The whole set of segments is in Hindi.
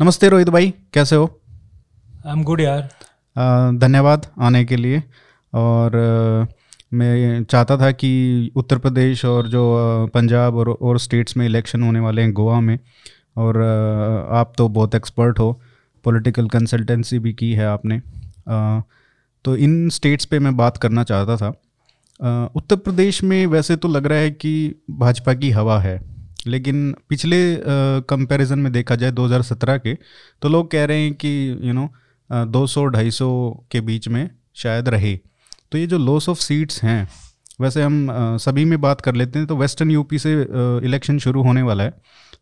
नमस्ते रोहित भाई कैसे हो? आई एम गुड यार धन्यवाद आने के लिए। और मैं चाहता था कि उत्तर प्रदेश और जो पंजाब और और स्टेट्स में इलेक्शन होने वाले हैं गोवा में और आप तो बहुत एक्सपर्ट हो पॉलिटिकल कंसल्टेंसी भी की है आपने। तो इन स्टेट्स पे मैं बात करना चाहता था। उत्तर प्रदेश में वैसे तो लग रहा है कि भाजपा की हवा है। लेकिन पिछले कंपैरिजन में देखा जाए 2017 के तो लोग कह रहे हैं कि यू नो दो सौ, ढाई सौ के बीच में शायद रहे। तो ये जो लॉस ऑफ़ सीट्स हैं, वैसे हम सभी में बात कर लेते हैं तो वेस्टर्न यूपी से इलेक्शन शुरू होने वाला है।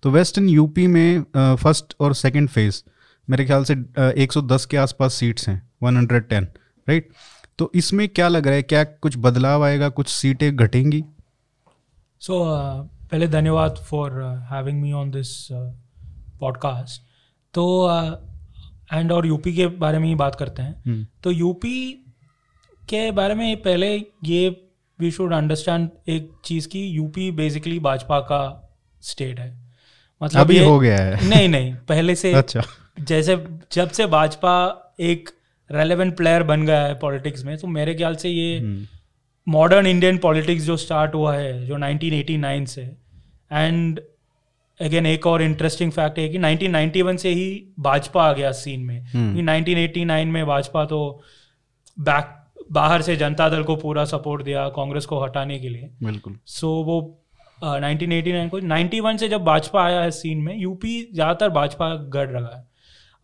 तो वेस्टर्न यूपी में फ़र्स्ट और सेकंड फ़ेज़ मेरे ख्याल से एक सौ दस के आसपास सीट्स हैं वन हंड्रेड टेन राइट तो इसमें क्या लग रहा है, क्या कुछ बदलाव आएगा, कुछ सीटें घटेंगी? सो पहले धन्यवाद for having me on this podcast तो एंड और यूपी के बारे में ही बात करते हैं। हम्म, तो यूपी के बारे में पहले ये वी शुड अंडरस्टैंड एक चीज़ की यूपी बेसिकली भाजपा का स्टेट है। मतलब अभी हो गया है। नहीं नहीं पहले से अच्छा। जैसे जब से भाजपा एक रेलेवेंट प्लेयर बन गया है पॉलिटिक्स में तो मेरे ख्याल से ये मॉडर्न इंडियन पॉलिटिक्स जो स्टार्ट हुआ है जो 1989 से एंड अगेन एक और इंटरेस्टिंग फैक्ट है कि 1991 से ही भाजपा आ गया सीन में। हम्म। कि 1989 में भाजपा तो बैक बाहर से जनता दल को पूरा सपोर्ट दिया कांग्रेस को हटाने के लिए। बिल्कुल। सो so, वो uh, 1989 को 91 से जब भाजपा आया है सीन में यूपी ज़्यादातर भाजपा गढ़ रहा है।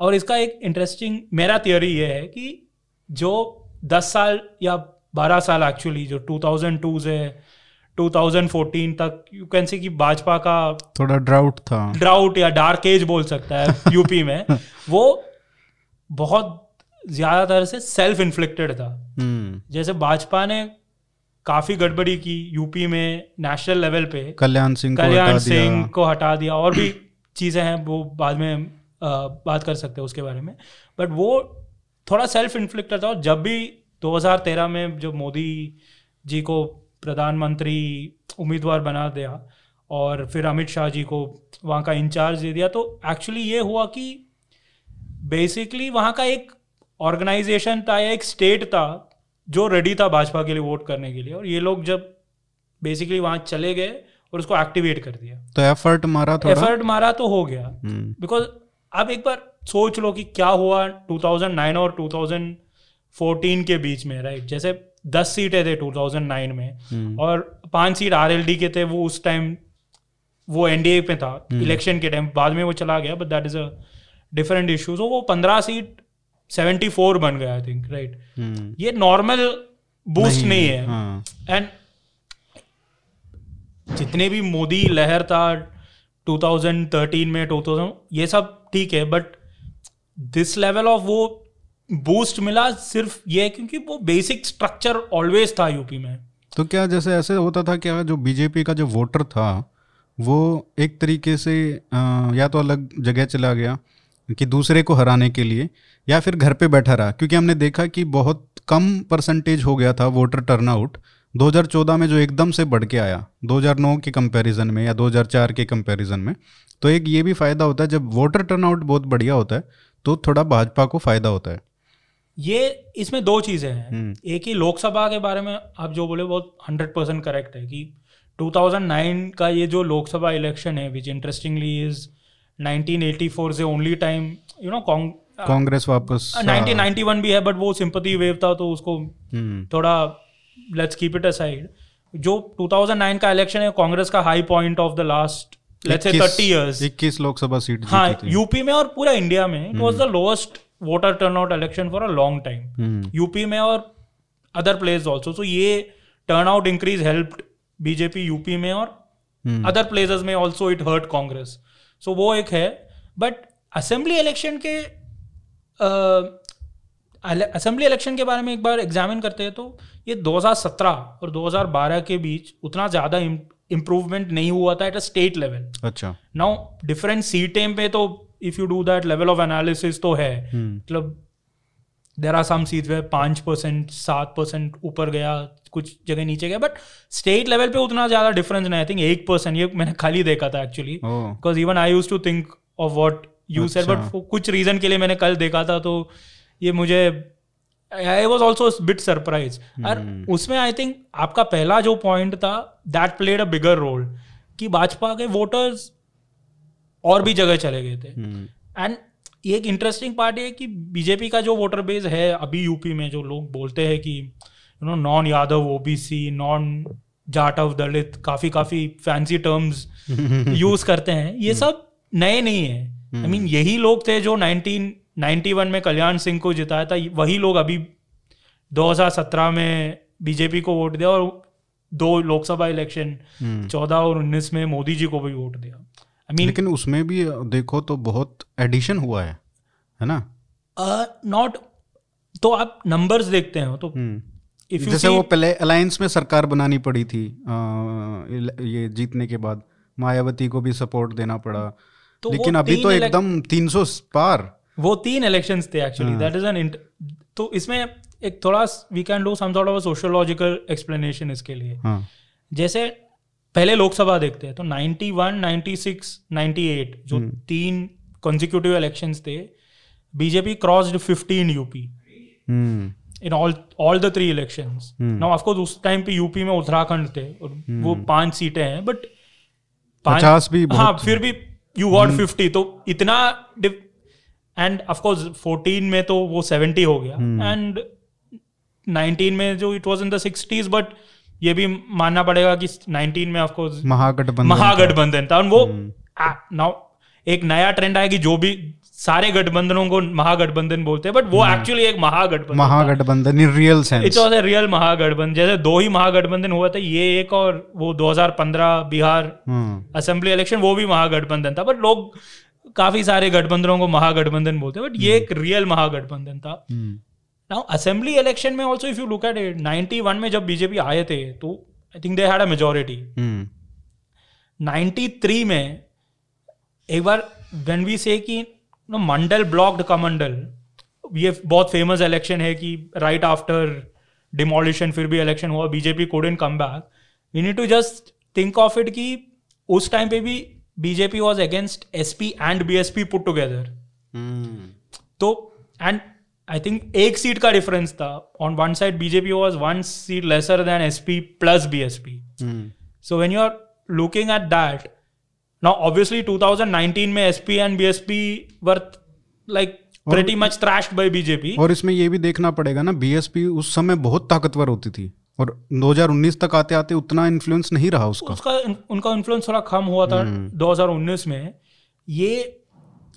और इसका एक इंटरेस्टिंग मेरा थियोरी ये है कि जो 10 साल या 12 साल एक्चुअली जो 2002 से 2014 तक यू कैन से कि भाजपा का थोड़ा ड्राउट था। ड्राउट या डार्क एज बोल सकता है यूपी में। वो बहुत ज़्यादातर से सेल्फ इन्फ्लिक्टेड था। हम्म, जैसे भाजपा ने काफ़ी गड़बड़ी की यूपी में नेशनल लेवल पे। कल्याण सिंह कल्याण सिंह को हटा दिया। और भी चीज़ें हैं वो बाद में अ, बात कर सकते हैं उसके बारे में। बट वो थोड़ा सेल्फ इन्फ्लिक्टेड था और जब भी 2013 में जब मोदी जी को प्रधानमंत्री उम्मीदवार बना दिया और फिर अमित शाह जी को वहाँ का इंचार्ज दे दिया। तो एक्चुअली ये हुआ कि बेसिकली वहाँ का एक ऑर्गेनाइजेशन था या एक स्टेट था जो रेडी था भाजपा के लिए वोट करने के लिए और ये लोग जब बेसिकली वहाँ चले गए और उसको एक्टिवेट कर दिया। तो एफर्ट मारा थोड़ा? एफर्ट मारा तो हो गया। हम्म, बिकॉज़ आप एक बार सोच लो कि क्या हुआ 2009 और 2014 के बीच में राइट जैसे 10 सीटें थे 2009 में। हम्म, और पाँच सीट आरएलडी के थे वो उस टाइम वो एनडीए पे था इलेक्शन के टाइम बाद में वो चला गया but that is a different issue तो वो पंद्रह सीट 74 बन गया आई थिंक राइट हम्म, ये नॉर्मल बूस्ट नहीं, नहीं है। एंड हाँ जितने भी मोदी लहर था 2013 में 2000 ये सब ठीक है बट दिस लेवल ऑफ़ वो बूस्ट मिला सिर्फ़ ये, क्योंकि वो बेसिक स्ट्रक्चर ऑलवेज था यूपी में। तो क्या जैसे ऐसे होता था क्या, जो बीजेपी का जो वोटर था, वो एक तरीके से या तो अलग जगह चला गया कि दूसरे को हराने के लिए, या फिर घर पे बैठा रहा? क्योंकि हमने देखा कि बहुत कम परसेंटेज हो गया था वोटर टर्नआउट 2014 में जो एकदम से बढ़ के आया 2009 के कंपैरिजन में या 2004 के कंपैरिजन में तो एक ये भी फ़ायदा होता है, जब वोटर टर्नआउट बहुत बढ़िया होता है तो थोड़ा भाजपा को फ़ायदा होता है। ये इसमें दो चीज़ें हैं। हम्म। एक ही लोकसभा के बारे में आप जो बोले बहुत हंड्रेड परसेंट करेक्ट है कि 2009 का ये जो लोकसभा इलेक्शन है विच इंटरेस्टिंगली इज़ 1984 से only time you know Congress वापस हाँ, 1991 भी है बट वो सिंपथी वेव था तो उसको हम्म, थोड़ा लेट्स कीप इट असाइड जो 2009 का इलेक्शन है कांग्रेस का high point of the last let's से 30 इयर्स 21 लोकसभा सीट हाँ थी। यूपी में और पूरा इंडिया में it was the lowest voter turnout election for a long time UP में और अदर प्लेस ऑल्सो सो ये turnout increase help BJP UP में और अदर प्लेसेस में also it hurt Congress so वो एक है. बट असेंबली इलेक्शन के असेंबली इलेक्शन के बारे में एक बार एग्जामिन करते हैं तो ये 2017 और 2012 के बीच उतना ज़्यादा इम्प्रूवमेंट नहीं हुआ था एट अ स्टेट लेवल अच्छा। नाउ डिफरेंट सीटें पे तो if you do that level of analysis तो है। हम्म, मतलब देर आर सम सीट में पाँच परसेंट सात परसेंट ऊपर गया कुछ जगह नीचे गया बट स्टेट लेवल पे उतना ज़्यादा डिफरेंस नहीं। आई थिंक एक परसेंट ये मैंने खाली देखा था actually because even I use to think of what you said but. कुछ रीजन के लिए मैंने कल देखा था तो ये मुझे I was also bit surprise और। उसमें आई थिंक आपका पहला जो पॉइंट था that played a bigger role कि भाजपा के वोटर्स और भी जगह चले गए थे। हम्म, एंड एक इंटरेस्टिंग पार्ट है कि बीजेपी का जो वोटर बेस है अभी यूपी में जो लोग बोलते हैं कि you know non Yadav OBC non Jatav Dalit काफ़ी काफ़ी फैंसी टर्म्स यूज़ करते हैं। ये सब नए नहीं है। आई मीन यही लोग थे जो 1991 में कल्याण सिंह को जिताया था। वही लोग अभी 2017 में बीजेपी को वोट दिया और दो लोकसभा इलेक्शन हम्म। 14 और 19 में मोदी जी को भी वोट दिया। आई मीन लेकिन उसमें भी देखो तो बहुत एडिशन हुआ है है ना? नॉट uh, तो आप नंबर्स देखते हैं तो हम्म। इफ़ जैसे वो पहले अलायंस में सरकार बनानी पड़ी थी इल- ये जीतने के बाद मायावती को भी सपोर्ट देना पड़ा। तो लेकिन अभी तीन तो एकदम 300 पार। वो तीन इलेक्शंस थे एक्चुअली। दैट इज़ एन तो इसमें एक थोड़ा we can do some sort of sociological explanation इसके लिए। हाँ। जैसे पहले लोकसभा देखते हैं तो 91 96 98 जो हम्म। तीन कॉन्जिक्यूटिव इलेक्शंस थे BJP crossed 15 UP in all all the three elections hmm. Now of course उस टाइम पे यूपी में उत्तराखंड थे और वो पाँच सीटें हैं बट 50 भी हाँ फिर भी यू गॉट 50 तो इतना एंड ऑफ़ कोर्स 14 में तो वो 70 हो गया। एंड 19 में जो it was in the 60s but ये भी मानना पड़ेगा कि 19 में ऑफ़ कोर्स महागठबंधन महागठबंधन था। और वो हम्म। नाउ एक नया ट्रेंड आया कि जो भी सारे गठबंधनों को महागठबंधन बोलते हैं बट वो एक्चुअली एक Mahagathbandhan Mahagathbandhan in real it sense was a real Mahagathbandhan. जैसे दो ही महागठबंधन हुआ था ये एक और वो 2015 बिहार असेंबली इलेक्शन वो भी महागठबंधन था। बट लोग काफ़ी सारे गठबंधनों को महागठबंधन बोलते हैं बट ये एक रियल महागठबंधन था। नाउ असेंबली इलेक्शन में also if you look at it 91 में जब बीजेपी आए थे तो I think they had a majority 93 में एक बार व्हेन वी से कि नो मंडल ब्लॉक्ड कमंडल ये बहुत फ़ेमस इलेक्शन है कि राइट आफ्टर डिमोलिशन फिर भी इलेक्शन हुआ BJP couldn't come back we need to just think of it कि उस टाइम पे भी BJP was against SP and B S P put together तो एंड आई थिंक एक सीट का डिफरेंस था। On one side BJP was one seat lesser than SP plus BSP So when you're looking at that, now obviously 2019 में SP and BSP were like pretty much thrashed by BJP और इसमें ये भी देखना पड़ेगा ना बीएसपी उस समय बहुत ताकतवर होती थी। और 2019 तक आते आते उतना इन्फ्लुएंस नहीं रहा उसका। उसका उनका इन्फ्लुएंस थोड़ा कम हुआ था 2019 में। ये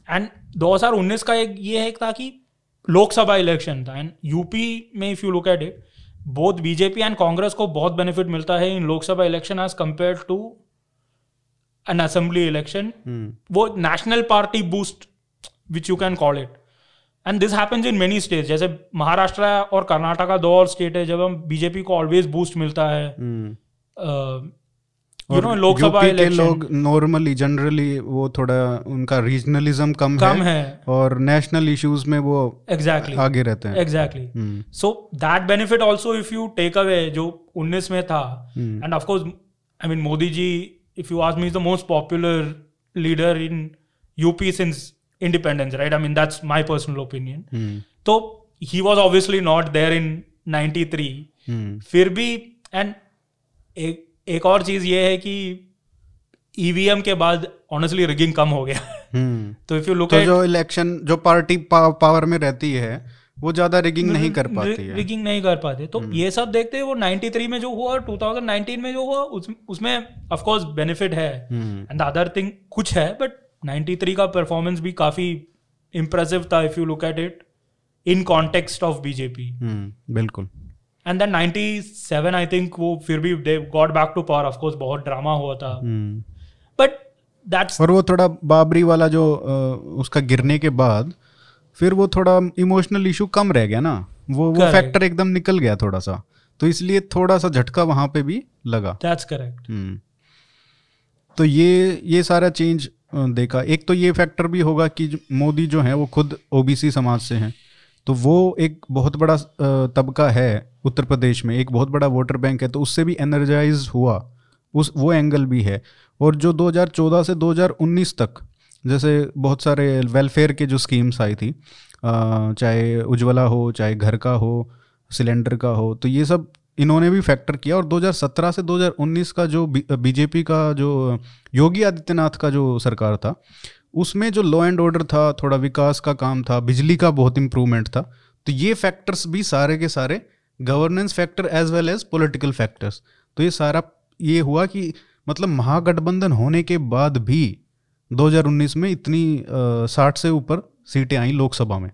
एंड 2019 का एक ये है था कि लोकसभा इलेक्शन था एंड यूपी में if you look at it both BJP and Congress को बहुत बेनिफिट मिलता है in Lok Sabha election as compare to an assembly election वो national party boost which you can call it and this happens in many state जैसे महाराष्ट्र और कर्नाटका दो और स्टेट है जब हम बीजेपी को ऑलवेज बूस्ट मिलता है। यू नो और लोकसभा के लोग नॉर्मली जनरली वो थोड़ा उनका रीजनलिज्म कम, कम है। है और नेशनल इश्यूज़ में वो एग्जैक्टली आगे रहते हैं। Exactly so that benefit also if you take away जो 19 में था and of course I mean Modi ji if you ask me is the most popular leader in UP since independence right I mean that's my personal opinion तो he was obviously not there in 93 hmm, फिर भी एंड एक एक और चीज़ ये है कि ईवीएम के बाद ऑनेस्टली रिगिंग कम हो गया। हम्म। तो इफ़ यू लुक तो जो इलेक्शन जो पार्टी पा, पावर में रहती है वो ज़्यादा रिगिंग नहीं कर पाती है। हम्म। रिगिंग नहीं कर पाते। तो ये सब देखते हैं वो 93 में जो हुआ 2019 में जो हुआ उस, उसमें ऑफ़ कोर्स बेनिफिट है। हम्म, एंड अदर थिंग कुछ है बट 93 का परफॉर्मेंस भी काफ़ी इम्प्रेसिव था if you look at it in context of BJP hmm, बिल्कुल। एंड देन 97 आई थिंक वो फिर भी they got back to power of course बहुत ड्रामा हुआ था। बट दैट्स और वो थोड़ा बाबरी वाला जो उसका गिरने के बाद फिर वो थोड़ा इमोशनल इशू कम रह गया ना। वो वो फैक्टर एकदम निकल गया थोड़ा सा। तो इसलिए थोड़ा सा झटका वहाँ पे भी लगा। That's correct hmm. तो ये ये सारा चेंज देखा। एक तो ये फैक्टर भी होगा कि मोदी जो है वो खुद ओबीसी समाज से हैं। तो वो एक बहुत बड़ा तबका है। उत्तर प्रदेश में, एक बहुत बड़ा वोटर बैंक है तो उससे भी एनर्जाइज हुआ। उस, वो एंगल भी है। और जो 2014 से 2019 तक, जैसे बहुत सारे वेलफेयर के जो स्कीम्स आई थी चाहे उज्ज्वला हो, चाहे घर का हो सिलेंडर का हो तो ये सब इन्होंने भी फैक्टर किया। और 2017 से 2019 का जो बीजेपी का जो, योगी आदित्यनाथ का जो सरकार था, उसमें जो लॉ एंड ऑर्डर था, थोड़ा विकास का काम था, बिजली का बहुत इम्प्रूवमेंट था तो ये फैक्टर्स भी सारे के सारे governance factor as well as political factors तो ये सारा ये हुआ कि मतलब महागठबंधन होने के बाद भी 2019 में इतनी साठ से ऊपर सीटें आई लोकसभा में।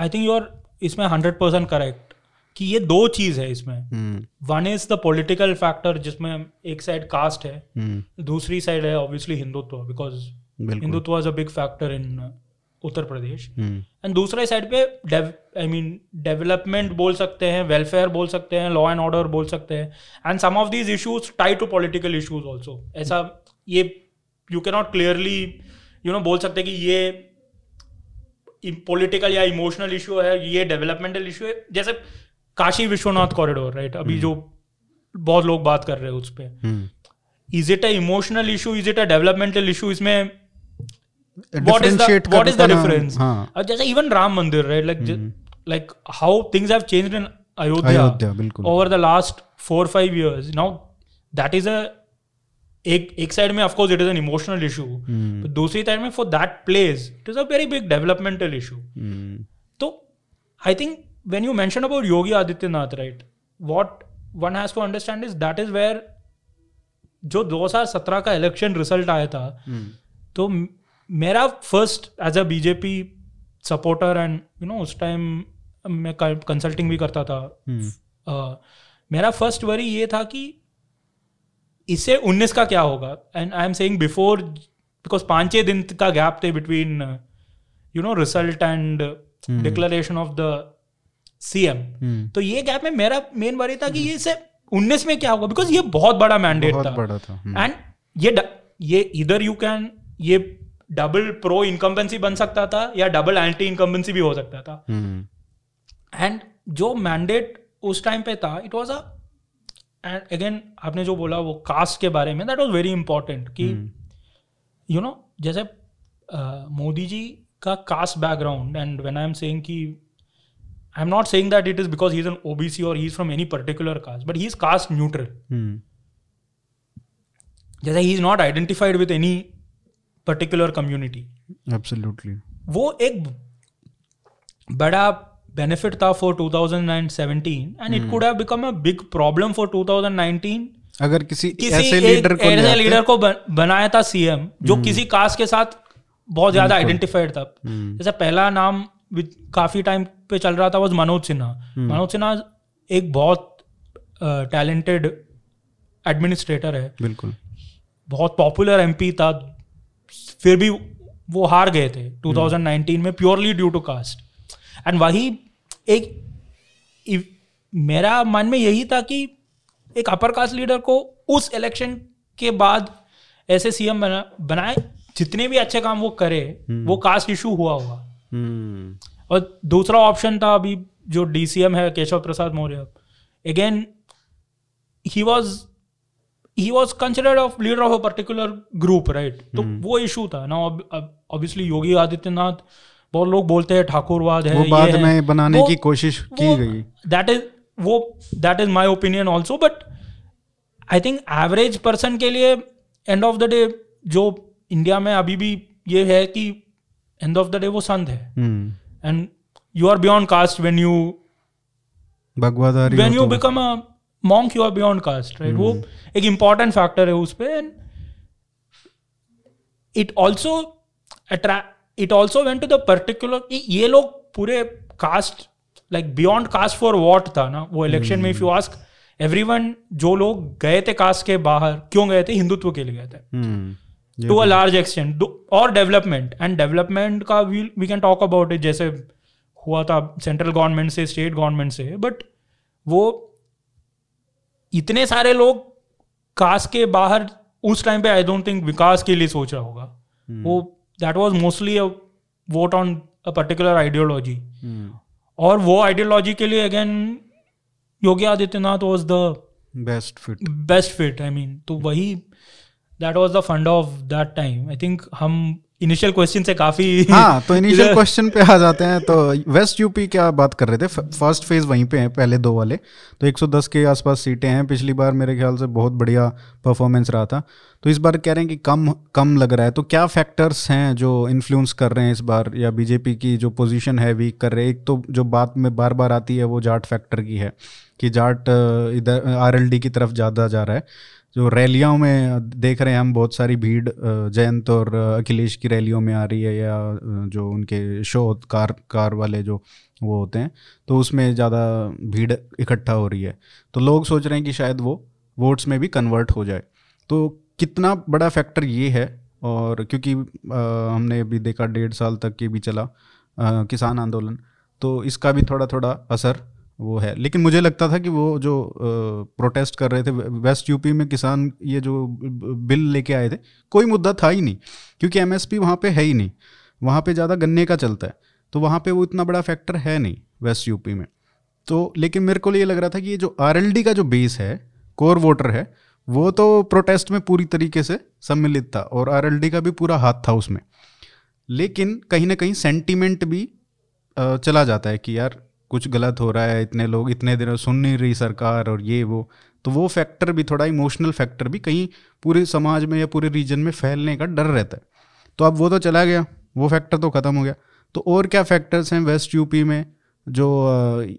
आई थिंक यू आर इसमें हंड्रेड परसेंट करेक्ट कि ये दो चीज़ है इसमें। One is the political factor जिसमें एक साइड कास्ट है हम्म, दूसरी साइड है obviously Hindutva because Hindutva is a big factor in Uttar Pradesh. Hmm, and दूसरे साइड पे आई मीन डेवलपमेंट बोल सकते हैं वेलफेयर बोल सकते हैं लॉ एंड ऑर्डर बोल सकते हैं। And some of these issues tie to political issues also ऐसा ये you can not clearly you know बोल सकते कि ये पॉलिटिकल या इमोशनल इशू है ये डेवलपमेंटल इशू है। जैसे काशी विश्वनाथ कॉरिडोर राइट अभी जो बहुत लोग बात कर रहे हैं उस पर हम्म। Is it a emotional issue is it a developmental issue इसमें what is the what is the difference? हाँ। जैसे even Ram Mandir right like like how things have changed in ayodhya, Ayodhya over the last four five years. Now that is a एक एक साइड में of course it is an emotional issue दूसरी साइड में for that place it is a very big developmental issue तो I think when you mention about Yogi Adityanath right what one has to understand is that is where जो 2017 का इलेक्शन रिज़ल्ट आया था हम्म, तो मेरा first as a BJP supporter and you know उस टाइम मैं कंसल्टिंग भी करता था। हम्म, मेरा फ़र्स्ट वरी ये था कि इससे 19 का क्या होगा? And I am saying before because पाँच छः दिन का गैप थे between you know result and declaration of the CM तो ये गैप में मेरा मेन वरी था कि ये इससे 19 में क्या होगा? बिकॉज़ ये बहुत बड़ा मैंडेट था। था। हम्म, एंड ये ये इधर यू कैन ये डबल प्रो इनकम्बेंसी बन सकता था या डबल एंटी इनकम्बेंसी भी हो सकता था। हम्म, एंड जो मैंडेट उस टाइम पे था it was a and again आपने जो बोला वो कास्ट के बारे में दैट वाज वेरी इंपॉर्टेंट कि यू नो जैसे मोदी जी का caste background and when I am saying कि I am not saying that it is because he is an OBC और he is from any particular caste but he is caste neutral हम्म, जैसे he is not identified with any particular community absolutely. वो एक बड़ा बेनिफिट था for 2017 and it could have become a big problem for 2019 अगर किसी किसी ऐसे लीडर को ऐसे लीडर को बन- बनाया था सीएम जो किसी कास्ट के साथ बहुत ज़्यादा आइडेंटिफाइड था। हम्म, जैसे पहला नाम काफ़ी टाइम पे चल रहा था वो मनोज सिन्हा मनोज सिन्हा एक बहुत टैलेंटेड एडमिनिस्ट्रेटर है। बिल्कुल। बहुत पॉपुलर एमपी था फिर भी वो हार गए थे 2019 में purely due to caste and वही एक मेरा मन में यही था कि एक अपर कास्ट लीडर को उस इलेक्शन के बाद ऐसे सीएम बना बनाए जितने भी अच्छे काम वो करे वो कास्ट इशू हुआ हुआ हम्म, और दूसरा ऑप्शन था अभी जो डीसीएम है Keshav Prasad Maurya. Again he was he was considered of leader of a particular group right तो वो इशू था. ना ऑब्वियसली योगी आदित्यनाथ बहुत लोग बोलते हैं ठाकुरवाद है वो बाद है। में बनाने वो- की कोशिश की गई। दैट इज़ वो that is my opinion also but I think average person के लिए एंड ऑफ़ द डे जो इंडिया में अभी भी ये है कि एंड ऑफ़ द डे वो संत है। And you are beyond caste when you भगवादारी when you become a monk you are beyond caste right वो एक इंपॉर्टेंट फैक्टर है उस पे. And it also attract it also went to the particular ये लोग पूरे caste like beyond caste for what था ना? वो इलेक्शन में इफ़ यू आस्क एवरीवन जो लोग गए थे कास्ट के बाहर क्यों गए थे? हिंदुत्व के लिए गए थे. टू अ लार्ज एक्सटेंट और डेवलपमेंट एंड डेवलपमेंट का we we can talk about it जैसे हुआ था सेंट्रल गवर्नमेंट से स्टेट गवर्नमेंट से. बट वो इतने सारे लोग कास्ट के बाहर उस टाइम पे आई डोंट थिंक विकास के लिए सोच रहा होगा। Hmm. वो that was mostly a vote on a particular ideology और वो आइडियोलॉजी के लिए again Yogi Adityanath was the best fit best fit I mean तो वही that was the fund of that time I think हम इनिशियल क्वेश्चन से काफ़ी हाँ तो इनिशियल क्वेश्चन पे आ जाते हैं तो वेस्ट यूपी क्या बात कर रहे थे? फ़र्स्ट फ़ेज़ वहीं पे है पहले दो वाले। तो 110 के आसपास सीटें हैं पिछली बार मेरे ख्याल से बहुत बढ़िया परफॉर्मेंस रहा था। तो इस बार कह रहे हैं कि कम कम लग रहा है। तो क्या फैक्टर्स हैं जो इन्फ्लुएंस कर रहे हैं इस बार या बीजेपी की जो पोजिशन है वीक कर रहे हैं? एक तो जो बात में बार बार आती है वो जाट फैक्टर की है कि जाट इधर RLD की तरफ़ ज़्यादा जा रहा है। जो रैलियों में देख रहे हैं हम, बहुत सारी भीड़ जयंत और अखिलेश की रैलियों में आ रही है या जो उनके शो, कार कार वाले जो, वो होते हैं तो उसमें ज़्यादा भीड़ इकट्ठा हो रही है। तो लोग सोच रहे हैं कि शायद वो वोट्स में भी कन्वर्ट हो जाए। तो कितना बड़ा फैक्टर ये है और क्योंकि हमने अभी देखा डेढ़ साल तक ये भी चला किसान आंदोलन तो इसका भी थोड़ा थोड़ा असर वो है। लेकिन मुझे लगता था कि वो जो प्रोटेस्ट कर रहे थे वेस्ट यूपी में किसान ये जो बिल लेके आए थे, कोई मुद्दा था ही नहीं, क्योंकि एमएसपी वहाँ पे है ही नहीं। वहाँ पे ज़्यादा गन्ने का चलता है तो वहाँ पे वो इतना बड़ा फैक्टर है नहीं वेस्ट यूपी में। तो लेकिन मेरे को ये लग रहा था कि ये जो आरएलडी का जो बेस है कोर वोटर है, वो तो प्रोटेस्ट में पूरी तरीके से सम्मिलित था और आरएलडी का भी पूरा हाथ था उसमें। लेकिन कहीं ना कहीं सेंटीमेंट भी चला जाता है कि यार कुछ गलत हो रहा है इतने लोग इतने दिनों सुन नहीं रही सरकार और ये वो तो वो फैक्टर भी थोड़ा इमोशनल फैक्टर भी कहीं पूरे समाज में या पूरे रीजन में फैलने का डर रहता है। तो अब वो तो चला गया वो फैक्टर तो ख़त्म हो गया। तो और क्या फैक्टर्स हैं वेस्ट यूपी में जो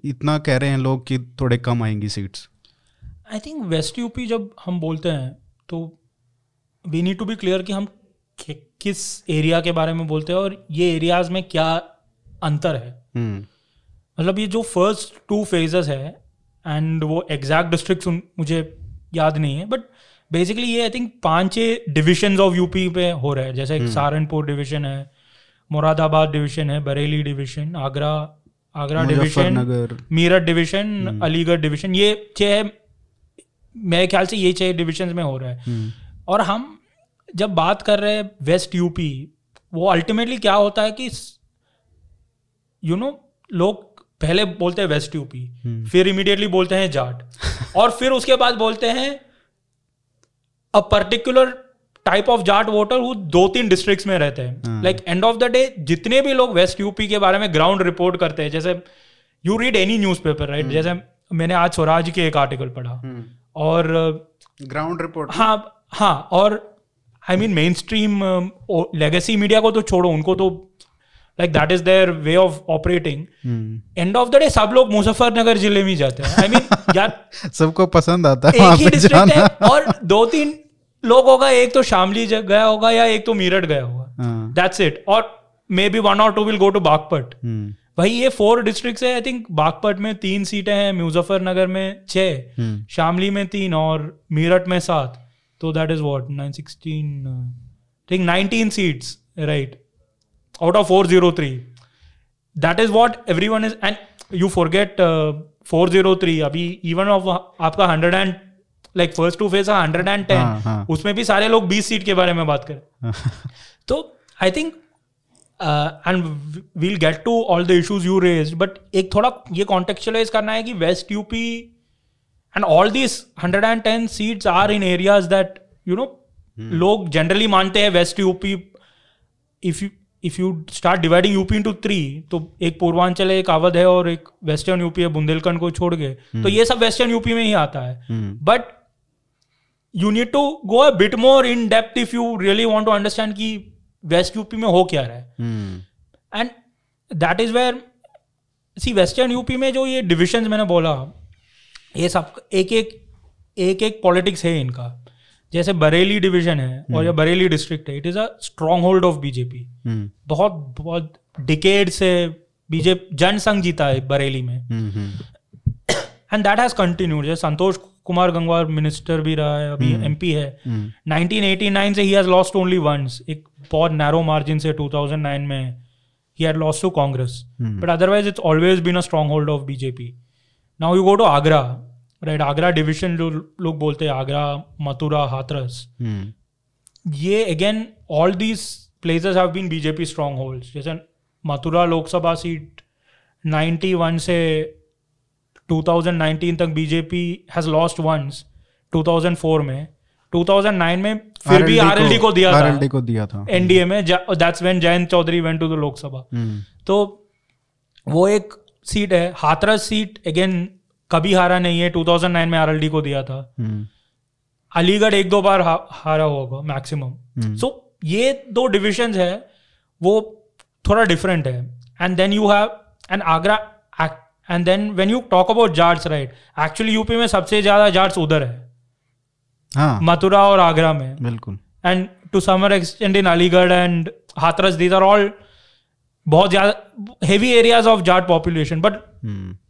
इतना कह रहे हैं लोग कि थोड़े कम आएँगी seats I think west UP जब हम बोलते हैं तो we need to be clear कि हम किस एरिया के बारे में बोलते हैं और ये एरियाज़ में क्या अंतर है। हम्म। मतलब ये जो फ़र्स्ट टू फेजेस है एंड वो एग्जैक्ट डिस्ट्रिक्ट मुझे याद नहीं है बट बेसिकली ये आई थिंक पाँच डिविजन ऑफ़ यूपी पे हो रहा है जैसे हम्म। सहारनपुर डिवीज़न है मुरादाबाद डिवीज़न है Bareilly division Agra Agra division Meerut division हम्म। अलीगढ़ डिवीज़न ये छह मेरे ख्याल से ये छह डिविजन में हो रहा है हम्म। और हम जब बात कर रहे हैं वेस्ट यूपी वो अल्टीमेटली क्या होता है कि यू you नो know, लोग पहले बोलते हैं वेस्ट यूपी हम्म। फिर इमीडिएटली बोलते हैं जाट। और फिर उसके बाद बोलते हैं a particular type of Jat voter वो दो तीन डिस्ट्रिक्ट्स में रहते हैं। Like end of the day जितने भी लोग वेस्ट यूपी के बारे में ग्राउंड रिपोर्ट करते हैं जैसे you read any newspaper right जैसे मैंने आज स्वराज के एक आर्टिकल पढ़ा। हम्म। और ग्राउंड रिपोर्ट हाँ हाँ और I mean mainstream legacy media को तो छोड़ो उनको तो like that is their way of operating end of the day सब लोग मुजफ्फरनगर ज़िले में जाते हैं। आई I मीन mean, यार सबको पसंद आता है एक ही डिस्ट्रिक्ट है और दो तीन लोग होगा एक तो शामली गया होगा या एक तो मीरठ गया होगा। दैट्स इट और मे बी वन और two will go to Baghpat भाई ये फोर डिस्ट्रिक्ट है आई थिंक बागपट में तीन सीटें हैं मुजफ्फरनगर में छह hmm. शामली में तीन और मीरठ में सात। तो that is what nine sixteen think nineteen seats right out of 403 that is what everyone is and you forget uh, 403 अभी इवन ऑफ़ आपका 100 and like first two phase hundred and ten उसमें भी सारे लोग 20 सीट के बारे में बात करें। तो I think and we'll get to all the issues you raise but एक थोड़ा ये कॉन्टेक्चुअलाइज करना है कि west UP and all this hundred and ten seats are in areas that you know लोग जनरली मानते हैं west UP if you if you start dividing UP into three तो एक पूर्वांचल है एक अवध है और एक वेस्टर्न यूपी है बुंदेलखंड को छोड़ के। तो हम्म। ये सब वेस्टर्न यूपी में ही आता है। But you need to go a bit more in depth if you really want to understand कि वेस्ट यूपी में हो क्या रहा है। And that is where see western UP में जो ये डिविजन मैंने बोला ये सब एक एक एक एक पॉलिटिक्स है इनका। जैसे बरेली डिवीज़न है और या हम्म। बरेली डिस्ट्रिक्ट है it is a stronghold of BJP बहुत बहुत डिकेड से बीजेपी जनसंघ जीता है बरेली में। एंड दैट हैज़ कंटिन्यूड जैसे संतोष कुमार गंगवार मिनिस्टर भी रहा है अभी एमपी हम्म। है 1989 हम्म। से ही हैज़ लॉस्ट ओनली वंस एक बहुत नैरो मार्जिन से 2009 में ही had lost to Congress. But otherwise it's always been a stronghold of BJP now you go to Agra right Agra division जो लोग बोलते हैं आगरा मथुरा हाथरस ये again all these places have been BJP stronghold जैसे मथुरा लोकसभा सीट 91 से 2019 तक बीजेपी हैज़ लॉस्ट वंस 2004 में. 2009 में फिर भी आरएलडी को दिया था। को दिया था। एनडीए में that's when Jayant Chaudhary went to the Lok Sabha. हम्म, तो वो एक सीट है हाथरस सीट अगेन कभी हारा नहीं है 2009 में आरएलडी को दिया था। हम्म, अलीगढ़ एक दो बार हा, हारा होगा मैक्सिमम। सो ये दो डिविजन है वो थोड़ा डिफरेंट है। And then you have and Agra and then when you talk about Jats right actually UP में सबसे ज़्यादा जाट्स उधर है। हाँ। मथुरा और आगरा में। बिल्कुल। And to summer extend in Aligarh and Hathras these are all बहुत ज़्यादा heavy areas of Jat population but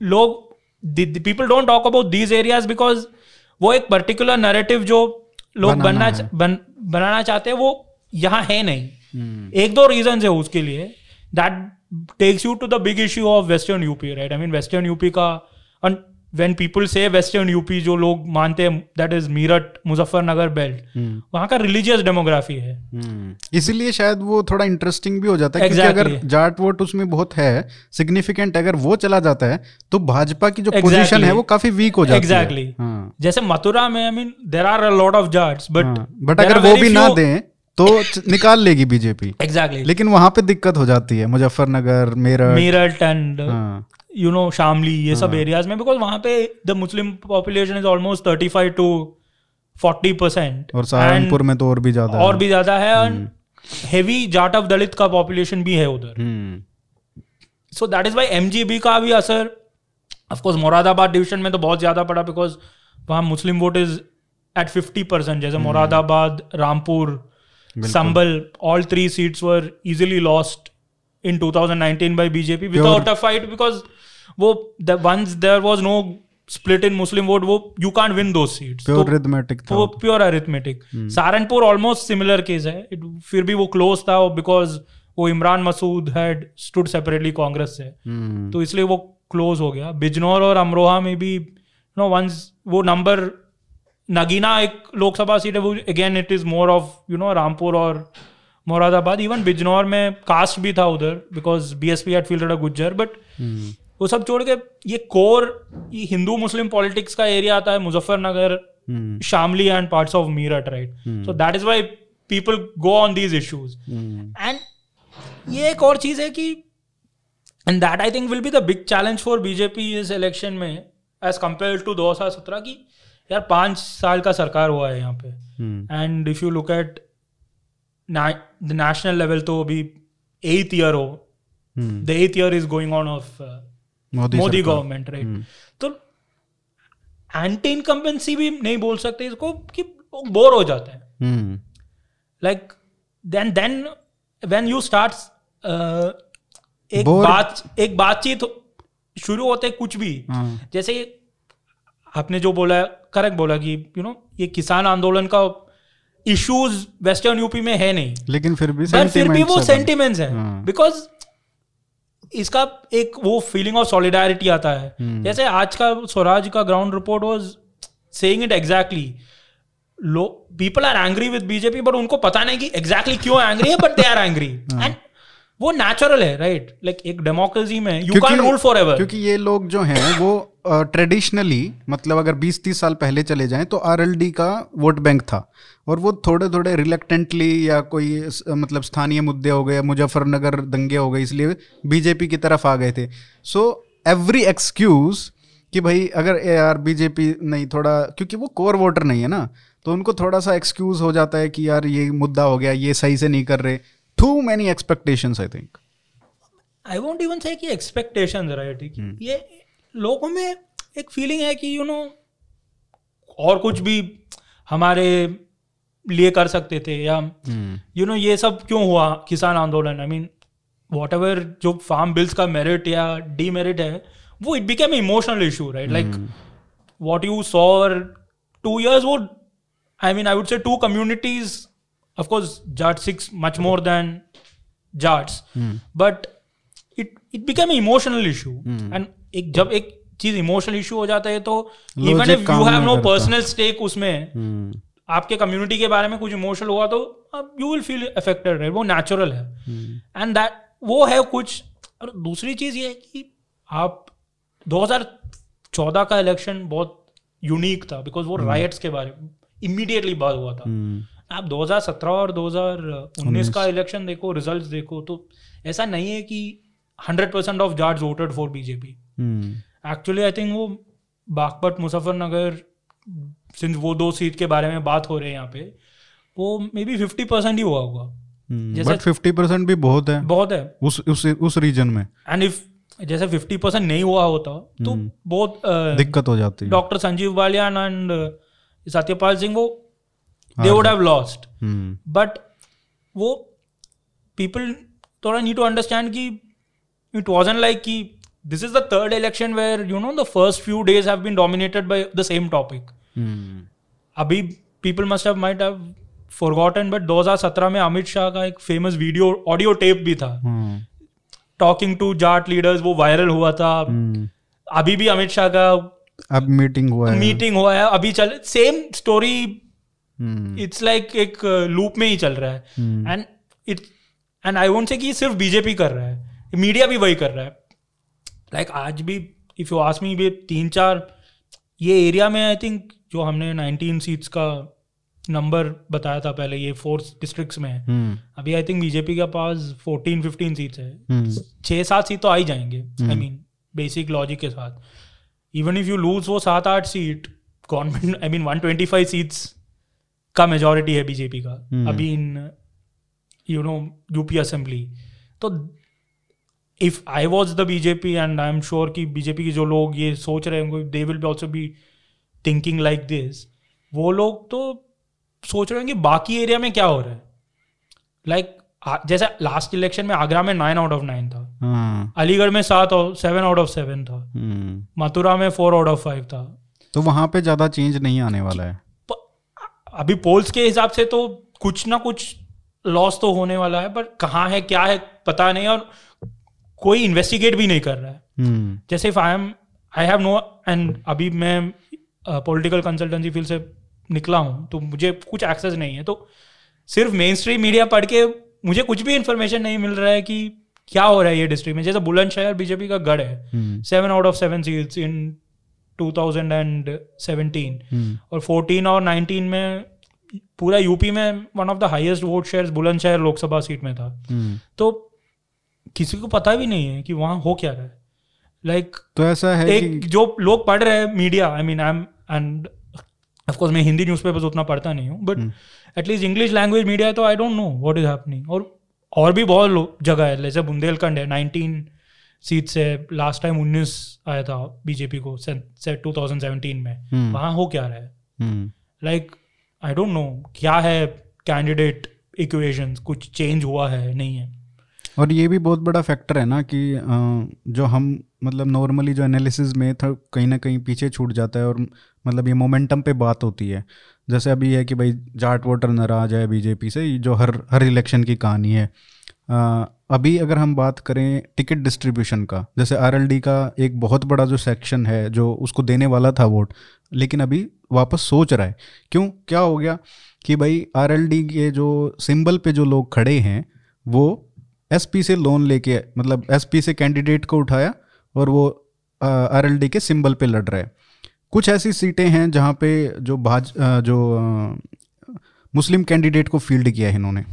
लोग people don't talk about these areas because वो एक पर्टिकुलर नरेटिव जो लोग बनाना। बन, बनाना चाहते हैं वो यहाँ है नहीं hmm. एक दो रीजन है उसके लिए that takes you to the big issue of western UP right I mean western UP का वेन पीपल से वेस्टर्न यूपी जो लोग मानते हैं that is Meerut Muzaffarnagar belt वहाँ का रिलीजियस डेमोग्राफी है हम्म। इसीलिए शायद वो थोड़ा इंटरेस्टिंग भी हो जाता है exactly. क्योंकि अगर जाट वोट उसमें बहुत है सिग्निफिकेंट अगर वो चला जाता है तो भाजपा की जो Exactly. पोजीशन है वो काफ़ी वीक हो जाती Exactly. है हाँ, जैसे मथुरा में I mean there are a lot of Jats but but अगर वो भी ना दें तो निकाल लेगी बीजेपी एग्जैक्टली exactly. लेकिन वहाँ पे दिक्कत हो जाती है Muzaffarnagar Meerut Meerut and you know Shamli ये सब एरियाज़ में बिकॉज़ वहाँ पे the Muslim population is almost thirty five to forty percent और सहारनपुर में तो और भी ज़्यादा और भी ज़्यादा है and heavy Jat of Dalit का पॉपुलेशन भी है उधर। हम्म, so that is why MGB का भी असर ऑफकोर्स मुरादाबाद डिवीज़न में तो बहुत ज़्यादा पड़ा बिकॉज़ वहाँ Muslim vote is at fifty percent जैसे Moradabad Rampur Sambhal all three seats were easily lost in 2019 by BJP without a fight because वो once once there no split in Muslim vote वो you can't win those seats. Pure arithmetic था. वो pure arithmetic Saharanpur almost similar case है. It- फिर भी वो क्लोज था बिकॉज़ वो Imran Masood had stood separately Congress से. हम्म, तो इसलिए वो क्लोज हो गया. बिजनौर और अमरोहा में भी नो वंस वो नंबर नगीना एक लोकसभा सीट है वो again it is more of you know Rampur और मुरादाबाद इवन बिजनौर में कास्ट भी था उधर because BSP had fielded a Gujjar but वो सब छोड़ के ये कोर ये हिंदू मुस्लिम पॉलिटिक्स का एरिया आता है मुजफ्फरनगर हम्म, Shamli and parts of Meerut right so that is why people go on these issues and ये एक और चीज़ है कि and that I think will be the big challenge for BJP इस इलेक्शन में एज कंपेयर टू दो हज़ार सत्रह की यार पाँच साल का सरकार हुआ है यहाँ पे। And if you look at the national level तो अभी एथ ईयर हो। The eighth year is going on of Modi government right हम्म, तो एंटी इनकम्बेंसी भी नहीं बोल सकते इसको कि बोर हो जाते हैं। then then when you start uh, एक बात एक बातचीत शुरू होते कुछ भी। हाँ, जैसे आपने जो बोला करेक्ट बोला कि यू नो ये किसान आंदोलन का इश्यूज़ वेस्टर्न यूपी में है नहीं। लेकिन फिर भी फिर भी वो है। सेंटिमेंट्स है। हाँ। बिकॉज़ इसका एक वो फीलिंग ऑफ़ सॉलिडारिटी आता है। hmm. जैसे आज का स्वराज का ground report was saying it exactly low people are angry with BJP but उनको पता नहीं कि एग्जैक्टली क्यों एंग्री है but they are angry and वो नेचुरल है राइट लाइक एक डेमोक्रेसी में you can rule forever क्योंकि ये लोग जो हैं वो ट्रेडिशनली मतलब अगर 20-30 साल पहले चले जाएँ तो आरएलडी का वोट बैंक था। और वो थोड़े थोड़े रिलेक्टेंटली या कोई मतलब स्थानीय मुद्दे हो गए मुजफ्फरनगर दंगे हो गए इसलिए बीजेपी की तरफ़ आ गए थे। सो एवरी एक्सक्यूज कि भाई अगर ए यार बीजेपी नहीं थोड़ा क्योंकि वो कोर वोटर नहीं है ना तो उनको थोड़ा सा एक्सक्यूज हो जाता है कि यार ये मुद्दा हो गया ये सही से नहीं कर रहे। Too many expectations I think I won't even say कि एक्सपेक्टेशन राइट ये लोगों में एक फीलिंग है कि यू नो और कुछ भी हमारे लिए कर सकते थे या हम्म। यू नो ये सब क्यों हुआ किसान आंदोलन? आई मीन वॉट एवर जो फार्म बिल्स का मेरिट या डी मेरिट है वो it became emotional issue right like what you saw two years वो I mean I would say two communities of course Jat Sikhs much more than Jats but it it became emotional issue and एक जब एक चीज़ इमोशनल इशू हो जाता है तो even if you have no personal stake उसमें आपके कम्युनिटी के बारे में कुछ इमोशनल हुआ तो यू विल फील अफेक्टेड है वो नेचुरल है। एंड दैट वो है कुछ और दूसरी चीज़ ये है कि आप 2014 का इलेक्शन बहुत यूनिक था बिकॉज़ वो राइट्स के बारे में इमीडिएटली बाद हुआ था। हम्म, आप 2017 और 2019 का इलेक्शन देखो रिजल्ट्स देखो तो ऐसा नहीं है कि 100 percent of Jat voted for BJP hmm, actually I think वो बागपत मुजफ्फरनगर सिंस वो दो सीट के बारे में बात हो रही है यहाँ पे वो मे बी फिफ्टी परसेंट ही हुआ होगा। हम्म, जैसे- बट फिफ्टी परसेंट भी बहुत है। बहुत है। उस उस उस रीजन में। एंड इफ़ जैसे फिफ्टी परसेंट नहीं हुआ होता तो हम्म। बहुत दिक्कत हो जाती है। डॉक्टर संजीव बालियान एंड सत्यपाल सिंह वो they would have lost but वो पीपल थोड़ा नीड टू अंडरस्टैंड कि इट वॉजन लाइक कि this is the third election where you know the first few days have been dominated by the same topic hmm, अभी people must have might have forgotten but 2017 में अमित शाह का एक फ़ेमस वीडियो ऑडियो टेप भी था। टॉकिंग टू जाट लीडर्स वो वायरल हुआ था। हम्म, अभी भी अमित शाह का अब मीटिंग हुआ है। मीटिंग हुआ है। अभी चल सेम स्टोरी इट्स लाइक एक लूप में ही चल रहा है। And it and I won't say कि सिर्फ़ बीजेपी कर रहा है। मीडिया भी वही कर रहा है। लाइक आज भी इफ़ यू आस्क मी भी तीन चार ये एरिया में आई थिंक जो हमने 19 सीट्स का नंबर बताया था पहले ये फोर डिस्ट्रिक्ट्स में है। हम्म, अभी आई थिंक बीजेपी के पास 14 15 सीट्स है। हम्म, छः सात सीट तो आ ही जाएँगे। आई मीन बेसिक लॉजिक के साथ। इवन इफ़ यू लूज वो सात आठ seat government I mean 125 seats का मेजोरिटी है बीजेपी का। हम्म। अभी in you know UP assembly तो if I was the BJP and I am sure कि बीजेपी के जो लोग ये सोच रहे होंगे they will be also be thinking like this वो लोग तो सोच रहे होंगे बाकी एरिया में क्या हो रहा है? लाइक like, जैसे लास्ट इलेक्शन में आगरा में नाइन आउट ऑफ़ नाइन था। हाँ, अलीगढ़ में सात सेवन आउट ऑफ़ सेवन था। हम्म, मथुरा में फोर आउट ऑफ़ फाइव था। तो वहाँ पे ज़्यादा चेंज नहीं आने वाला है। अभी पोल्स के हिसाब से तो कुछ ना कुछ लॉस तो होने वाला है पर कहाँ है क्या है पता नहीं और कोई इन्वेस्टिगेट भी नहीं कर रहा है। हम्म, जैसे if I am I have no and अभी मैं पॉलिटिकल कंसल्टेंसी फ़ील्ड से निकला हूँ तो मुझे कुछ एक्सेस नहीं है। तो सिर्फ़ मेन स्ट्रीम मीडिया पढ़ के मुझे कुछ भी इंफॉर्मेशन नहीं मिल रहा है कि क्या हो रहा है ये डिस्ट्रिक्ट में। जैसे बुलंदशहर बीजेपी का गढ़ है। Seven out of seven seats in 2017 hmm, और 14 और 19 में पूरा यूपी में one of the highest vote share Bulandshahr Lok Sabha में था। हम्म। तो किसी को पता भी नहीं है कि वहाँ हो क्या रहा है। लाइक like, तो ऐसा है एक कि जो लोग पढ़ रहे हैं media I mean I am and of course मैं हिंदी न्यूज़पेपर्स उतना पढ़ता नहीं हूँ but at least English language media है तो I don't know what is happening और और भी बहुत जगह है जैसे बुंदेलखंड है 19 सीट से लास्ट टाइम 19 आया था बीजेपी को से टू थाउज़ेंड सेवनटीन में। हम्म, वहाँ हो क्या रहा है? लाइक आई डोंट नो क्या है कैंडिडेट इक्वेशन कुछ चेंज हुआ है नहीं है? और ये भी बहुत बड़ा फैक्टर है ना कि जो हम मतलब नॉर्मली जो एनालिसिस में था कहीं ना कहीं पीछे छूट जाता है और मतलब ये मोमेंटम पे बात होती है। जैसे अभी है कि भाई जाट वोटर नाराज़ है बीजेपी से जो हर हर इलेक्शन की कहानी है। अ, अभी अगर हम बात करें टिकट डिस्ट्रीब्यूशन का जैसे आरएलडी का एक बहुत बड़ा जो सेक्शन है जो उसको देने वाला था वोट लेकिन अभी वापस सोच रहा है। क्यों? क्या हो गया कि भाई आरएलडी के जो सिंबल पे जो लोग खड़े हैं वो एसपी से लोन लेके मतलब एसपी से कैंडिडेट को उठाया और वो आरएलडी के सिंबल पे लड़ रहा है। कुछ ऐसी सीटें हैं जहाँ पे जो भाज जो मुस्लिम कैंडिडेट को फ़ील्ड किया है इन्होंने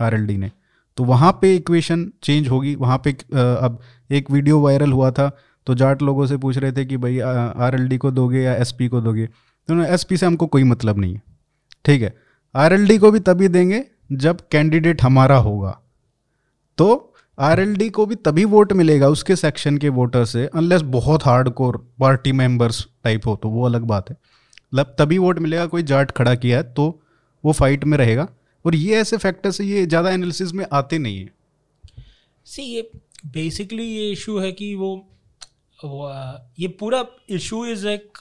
आरएलडी ने। तो वहाँ पे इक्वेशन चेंज होगी। वहाँ पे अब एक वीडियो वायरल हुआ था तो जाट लोगों से पूछ रहे थे कि भाई आरएलडी को दोगे या एसपी को दोगे? तो उन्होंने एसपी से हमको कोई मतलब नहीं है। ठीक है आरएलडी को भी तभी देंगे जब कैंडिडेट हमारा होगा। तो आरएलडी को भी तभी वोट मिलेगा उसके सेक्शन के वोटर से अनलेस बहुत hard core party members type हो तो वो अलग बात है। मतलब तभी वोट मिलेगा कोई जाट खड़ा किया है तो वो फाइट में रहेगा। और ये ऐसे फैक्टर्स ये ज़्यादा एनालिसिस में आते नहीं है। सी ये बेसिकली ये इशू है कि वो, वो ये पूरा इशू इज़ एक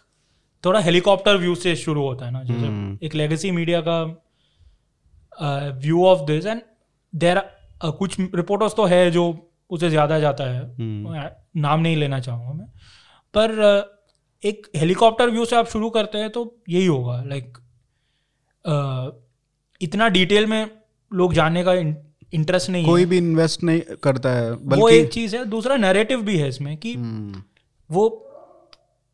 थोड़ा हेलीकॉप्टर व्यू से शुरू होता है ना। जैसे एक लेगेसी मीडिया का view of this and there कुछ रिपोर्टर्स तो है जो उसे ज़्यादा जाता है। हम्म। नाम नहीं लेना चाहूँगा मैं। पर एक हेलीकॉप्टर व्यू से आप शुरू करते हैं तो यही होगा लाइक इतना डिटेल में लोग जानने का इंटरेस्ट नहीं कोई है भी इन्वेस्ट नहीं करता है वो एक चीज़ है दूसरा नैरेटिव भी है इसमें कि हम्म, वो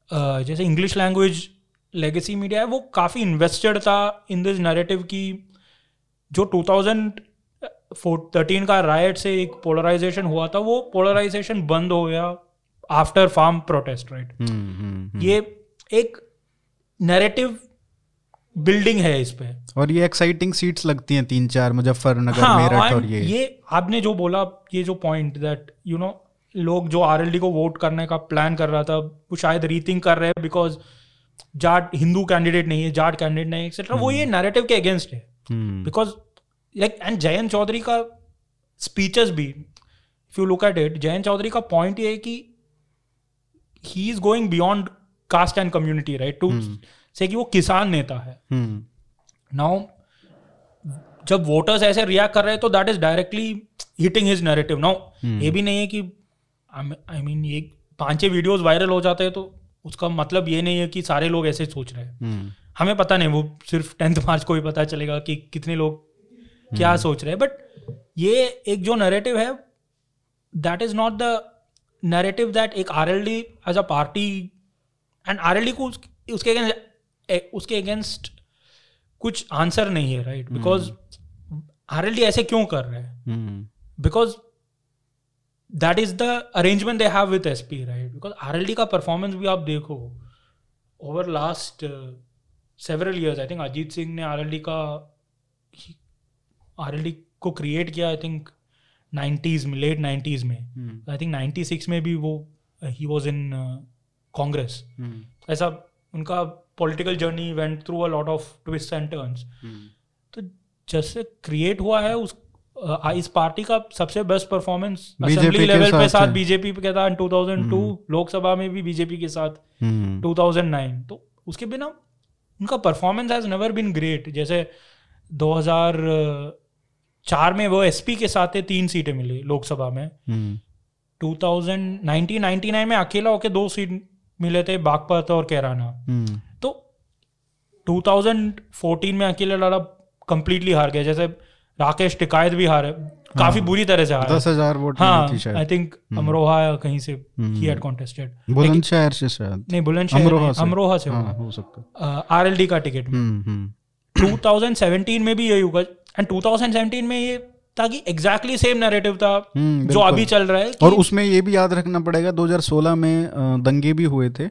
जैसे इंग्लिश लैंग्वेज लेगेसी मीडिया है वो काफ़ी इन्वेस्टेड था इन दिस नैरेटिव की जो 2013 का राइट से एक पोलराइजेशन हुआ था वो पोलराइजेशन बंद हो गया after farm protest right hmm, hmm, हम्म। ये एक नैरेटिव बिल्डिंग है इस पे। और ये एक्साइटिंग सीट्स लगती हैं तीन चार मुजफ्फरनगर हाँ मेरठ और ये। ये आपने जो बोला ये जो पॉइंट दैट यू नो लोग जो आरएलडी को वोट करने का प्लान कर रहा था वो शायद रीथिंक कर रहे हैं बिकॉज़ जाट हिंदू कैंडिडेट नहीं है जाट कैंडिडेट नहीं एक्सेट्रा वो ये नैरेटिव के अगेंस्ट है। हम्म, because like and Jayant Chaudhary का स्पीचेस भी if you look at it Jayant Chaudhary का पॉइंट ये है कि he is going beyond caste and community right to say कि वो किसान नेता है नाउ जब वोटर्स ऐसे रिएक्ट कर रहे हैं तो that is directly hitting his narrative now ये भी नहीं है कि आई मीन ये पाँच छह वीडियोस वायरल हो जाते हैं तो उसका मतलब ये नहीं है कि सारे लोग ऐसे सोच रहे हैं हमें पता नहीं वो सिर्फ़ टेंथ मार्च को ही पता चलेगा कि कितने लोग क्या सोच रहे हैं। बट ये एक जो नैरेटिव है that is not the narrative that एक R L D as a party and R L D को उसके अगेंस्ट उसके अगेंस्ट कुछ आंसर नहीं है right because R L D ऐसे क्यों कर रहे हैं? हम्म, because that is the arrangement they have with S P right because R L D का परफॉर्मेंस भी आप देखो over last several years I think Ajit Singh ने आर एल डी का आर एल डी को क्रिएट किया आई थिंक नाइन्टीज में लेट नाइन्टीज में। आई थिंक नाइन्टी सिक्स में भी वो ही वॉज़ इन कांग्रेस ऐसा उनका political journey went through a lot of twist and turns तो जैसे क्रिएट हुआ है उस अ, इस पार्टी का सबसे बेस्ट परफॉर्मेंस असेंबली लेवल पे साथ साथ बीजेपी के था 2002 लोकसभा में भी बीजेपी के साथ। हम्म, 2009 तो उसके बिना उनका performance has never been great जैसे 2004 में वो एसपी के साथ थे तीन सीटें मिली लोकसभा में। हम्म, 2000 1999 में अकेला होके दो सीट मिले थे बागपत और कैराना। हम्म, तो 2014 में अकेला लड़ा कंप्लीटली हार गया जैसे राकेश टिकायत भी हारे हाँ, काफ़ी बुरी तरह से हारा। दस हज़ार वोट हाँ आई थिंक अमरोहा या कहीं से ही हैड कॉन्टेस्टेड बुलंदशहर से शायद। नहीं बुलंदशहर अमरोहा से। अमरोहा से हाँ हो सकता। आरएलडी का टिकट में। हम्म, हम्म, 2017 में भी यही हुआ। एंड 2017 में ये था कि एग्जैक्टली सेम नैरेटिव था हम्म, जो अभी चल रहा है और उसमें ये भी याद रखना पड़ेगा 2016 में दंगे भी हुए थे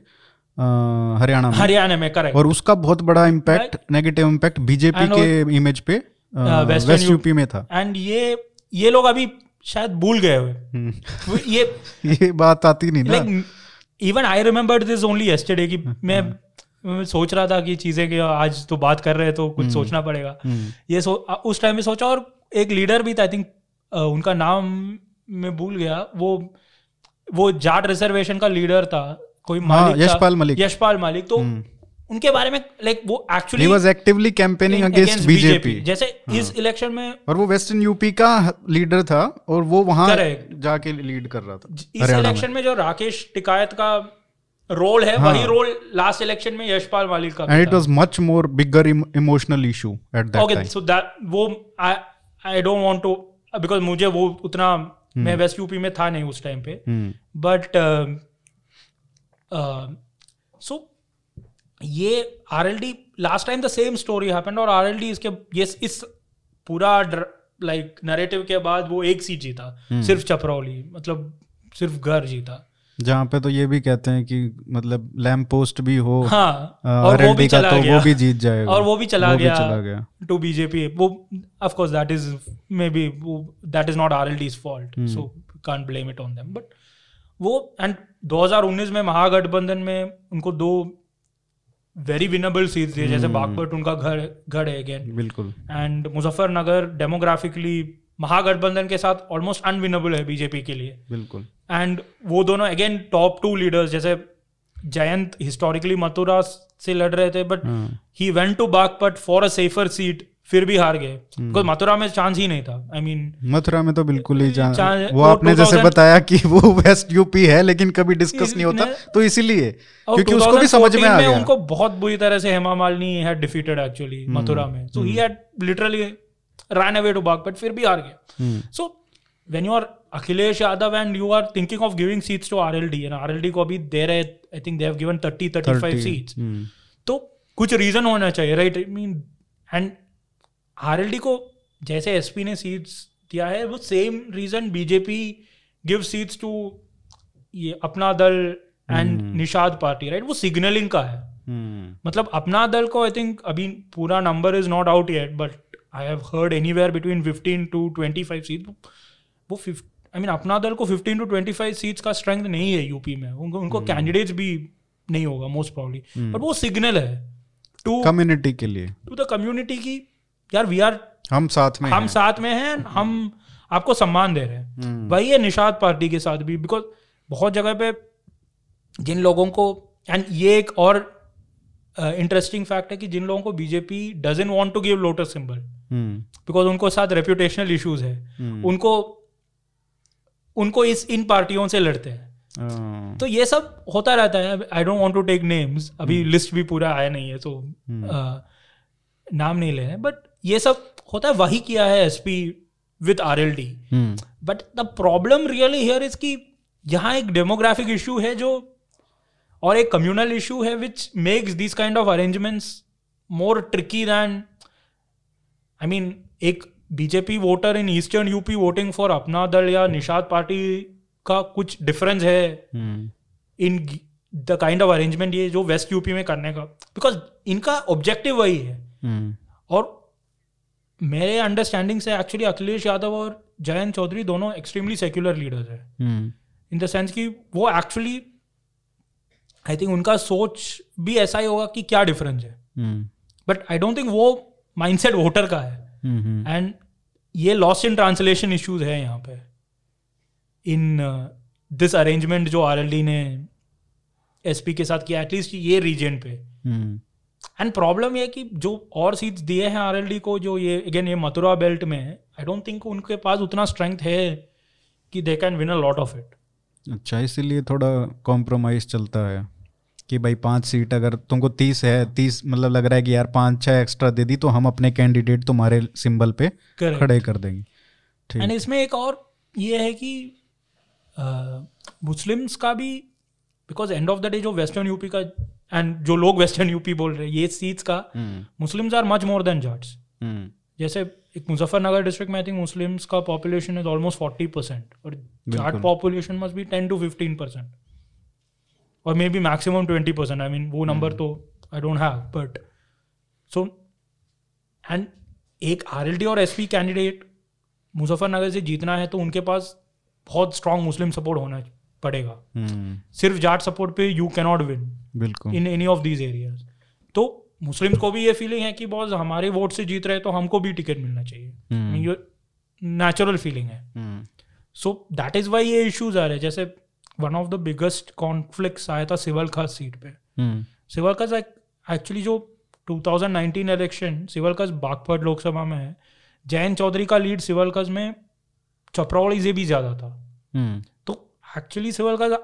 हरियाणा में। हरियाणा में करेक्ट और उसका बहुत बड़ा इम्पैक्ट नेगेटिव इम्पैक्ट बीजेपी के इमेज पे वेस्ट यूपी में था। एंड ये ये लोग अभी शायद भूल गए हुए हम्म, ये ये बात आती नहीं ना। Even I remember this only yesterday कि मैं मैं सोच रहा था कि चीज़ें कि आज तो बात कर रहे हैं तो कुछ सोचना पड़ेगा। हम्म, ये सो उस टाइम में सोचा और एक लीडर भी था आई थिंक उनका नाम मैं भूल गया। वो वो जाट रिजर्वेशन का लीडर था कोई हाँ मालिक यशपाल मलिक। यशपाल मालिक। तो हम्म। उनके बारे में लाइक वो he actually was actively campaigning against BJP जैसे इस इलेक्शन में और वो वेस्टर्न यूपी का लीडर था और वो वहाँ जाके लीड कर रहा था इस हरियाणा में। इलेक्शन में जो राकेश टिकायत का रोल है हाँ। वही रोल लास्ट इलेक्शन में यशपाल मालिक का and it. Was much more bigger emotional issue at that okay so that वो I I don't want to because मुझे वो उतना हम्म। मैं वेस्ट यूपी में था नहीं उस टाइम पे बट सो ये R L D last time the same story happened और आरएलडी इसके ये इस पूरा लाइक नरेटिव के बाद वो एक सीट जीता हम्म। सिर्फ़ चपरौली मतलब सिर्फ़ घर जीता जहाँ पे तो ये भी कहते हैं कि मतलब लैम्प पोस्ट भी हो हाँ अ, और वो भी चला तो गया। वो भी जीत जाएगा। और वो भी चला वो गया चला गया। टू बीजेपी वो of course that is maybe that is not R L D's fault. So can't blame it on them but वो एंड 2019 में महागठबंधन में उनको दो वेरी विनेबल सीट्स दिए जैसे Hmm. बागपत उनका घर घर है अगेन बिल्कुल। एंड मुजफ्फरनगर डेमोग्राफिकली महागठबंधन के साथ ऑलमोस्ट अनविनेबल है बीजेपी के लिए। बिल्कुल। एंड वो दोनों अगेन टॉप टू लीडर्स जैसे जयंत हिस्टोरिकली मथुरा से लड़ रहे थे बट हाँ। He went to Baghpat for a safer seat फिर भी हार गए। बिकॉज़ मथुरा में चांस ही नहीं था। आई मीन मथुरा में तो बिल्कुल ही चांस वो आपने जैसे बताया कि वो वेस्ट यूपी है लेकिन कभी डिस्कस नहीं होता तो इसीलिए क्योंकि उसको भी समझ में आ गया। उनको बहुत बुरी तरह से Hema Malini had defeated actually. Mathura में। So he. Had literally run away to Baghpat फिर भी हार गया। So when you are Akhilesh Yadav and you are thinking of giving seats to RLD and RLD को अभी दे रहे I think they have given 30 35 30, seats तो कुछ रीजन होना चाहिए right I mean and RLD को जैसे एसपी ने सीट्स दिया है वो same reason BJP give seats to ये Apna Dal and Hmm. Nishad party right वो सिग्नलिंग का है। हम्म मतलब अपना दल को आई थिंक अभी पूरा number is not out yet but I have heard anywhere between 15 to 25 seat वो आई मीन अपना दल को 15 टू 25 सीट्स का स्ट्रेंथ नहीं है यूपी में। उनको उनको कैंडिडेट्स भी नहीं होगा मोस्ट प्रॉब्ली बट वो सिग्नल है। टू कम्युनिटी के लिए। टू द कम्युनिटी की यार वी आर हम साथ में हम हैं। साथ में हैं हम आपको सम्मान दे रहे हैं। हम्म, वही है निषाद पार्टी के साथ भी। बिकॉज़ बहुत जगह पे जिन लोगों को एंड ये एक और इंटरेस्टिंग फैक्ट है कि जिन लोगों को BJP doesn't want to give lotus symbol because उनको साथ रेपुटेशनल इश्यूज़ है। उनको उनको इस इन पार्टियों से लड़ते हैं। हाँ, तो ये सब होता रहता है। I don't want to take names अभी लिस्ट भी पूरा आया नहीं है तो अ, नाम नहीं ले रहे बट ये सब होता है। वही किया है S P with R L hmm, but the problem really here is कि यहाँ एक डेमोग्राफिक इशू है जो और एक कम्युनल इशू है which makes this kind of arrangements more tricky than I mean एक BJP voter in eastern UP voting for Apna Dal या निषाद पार्टी का कुछ डिफरेंस है in the kind of arrangement ये जो वेस्ट यूपी में करने का। बिकॉज़ इनका ऑब्जेक्टिव वही है। हम्म, और मेरे अंडरस्टैंडिंग से एक्चुअली अखिलेश यादव और जयंत चौधरी दोनों एक्सट्रीमली सेक्युलर लीडर्स हैं। इन द सेंस कि वो एक्चुअली आई थिंक उनका सोच भी ऐसा ही होगा कि क्या डिफरेंस है। हम्म, बट आई डोंट थिंक वो माइंडसेट वोटर का है। हम्म, हम्म, एंड ये लॉस इन ट्रांसलेशन इश्यूज़ है यहाँ पे। इन दिस अरेंजमेंट जो RLD ने एसपी के साथ किया एटलीस्ट ये रीजन पे। हम्म, एंड प्रॉब्लम ये है कि जो और सीट्स दिए हैं आरएलडी को जो ये अगेन ये मथुरा बेल्ट में है आई डोंट थिंक उनके पास उतना स्ट्रेंथ है कि they can win a lot of it अच्छा इसीलिए थोड़ा कॉम्प्रोमाइज चलता है। कि भाई पाँच सीट अगर तुमको तीस है तीस मतलब लग रहा है कि यार पाँच छह एक्स्ट्रा दे दी तो हम अपने कैंडिडेट तुम्हारे सिंबल पे Correct. खड़े कर देंगे। ठीक। एंड इसमें एक और ये है कि मुस्लिम्स का भी because end of the day जो वेस्टर्न यूपी का एंड जो लोग वेस्टर्न यूपी बोल रहे हैं ये सीट्स का हम्म, Muslims are much more than Jats जैसे एक मुजफ्फरनगर डिस्ट्रिक्ट में आई थिंक मुस्लिम्स का population is almost forty percent और Jat population must be ten to fifteen percent और maybe maximum twenty percent I mean वो नंबर तो I don't have but so and एक आरएलडी और एसपी कैंडिडेट मुजफ्फरनगर से जीतना है तो उनके पास बहुत स्ट्रांग मुस्लिम सपोर्ट होना पड़ेगा। हम्म, सिर्फ़ जाट सपोर्ट पे यू कैनॉट विन बिल्कुल। In any of these areas तो मुस्लिम को भी ये फीलिंग है कि बॉस हमारे वोट से जीत रहे तो हमको भी टिकट मिलना चाहिए। नेचुरल फीलिंग है। सो दैट इज़ वाई ये इश्यूज़ आ रहे हैं। जैसे one of the biggest conflicts आया था सिवल खास सीट पे। हम्म, सिवल खास एक्चुअली जो 2019 इलेक्शन सिवल खास बागपत लोकसभा में है जयंत चौधरी का लीड सिवल खास में चपरौली से भी ज़्यादा था। हम्म, तो एक्चुअली सिवल का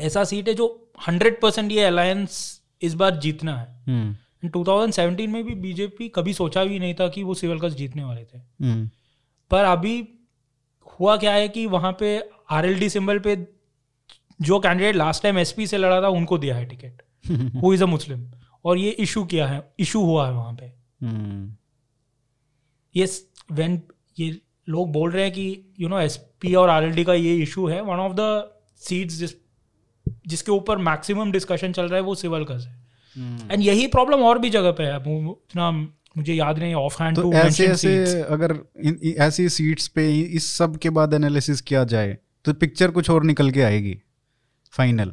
ऐसा सीट है जो 100 परसेंट ये अलायंस इस बार जीतना है। हम्म, 2017 में भी बीजेपी कभी सोचा भी नहीं था कि वो सिविल कस जीतने वाले थे। पर अभी हुआ क्या है कि वहाँ पे आरएलडी सिंबल पे जो कैंडिडेट लास्ट टाइम एसपी से लड़ा था उनको दिया है ticket who is a Muslim और ये इशू किया है इशू हुआ है वहाँ पे. ये व्हेन ये लोग बोल रहे हैं कि यू नो एसपी और आरएलडी का ये इशू है वन ऑफ़ द सीट्स जिस जिसके ऊपर मैक्सिमम डिस्कशन चल रहा है वो सिविल का है। एंड यही प्रॉब्लम और भी जगह पे है इतना मुझे याद नहीं ऑफ़ हैंड तो टू ऐसे ऐसे अगर ऐसी सीट्स पे इस सब के बाद एनालिसिस किया जाए तो पिक्चर कुछ और निकल के आएगी फाइनल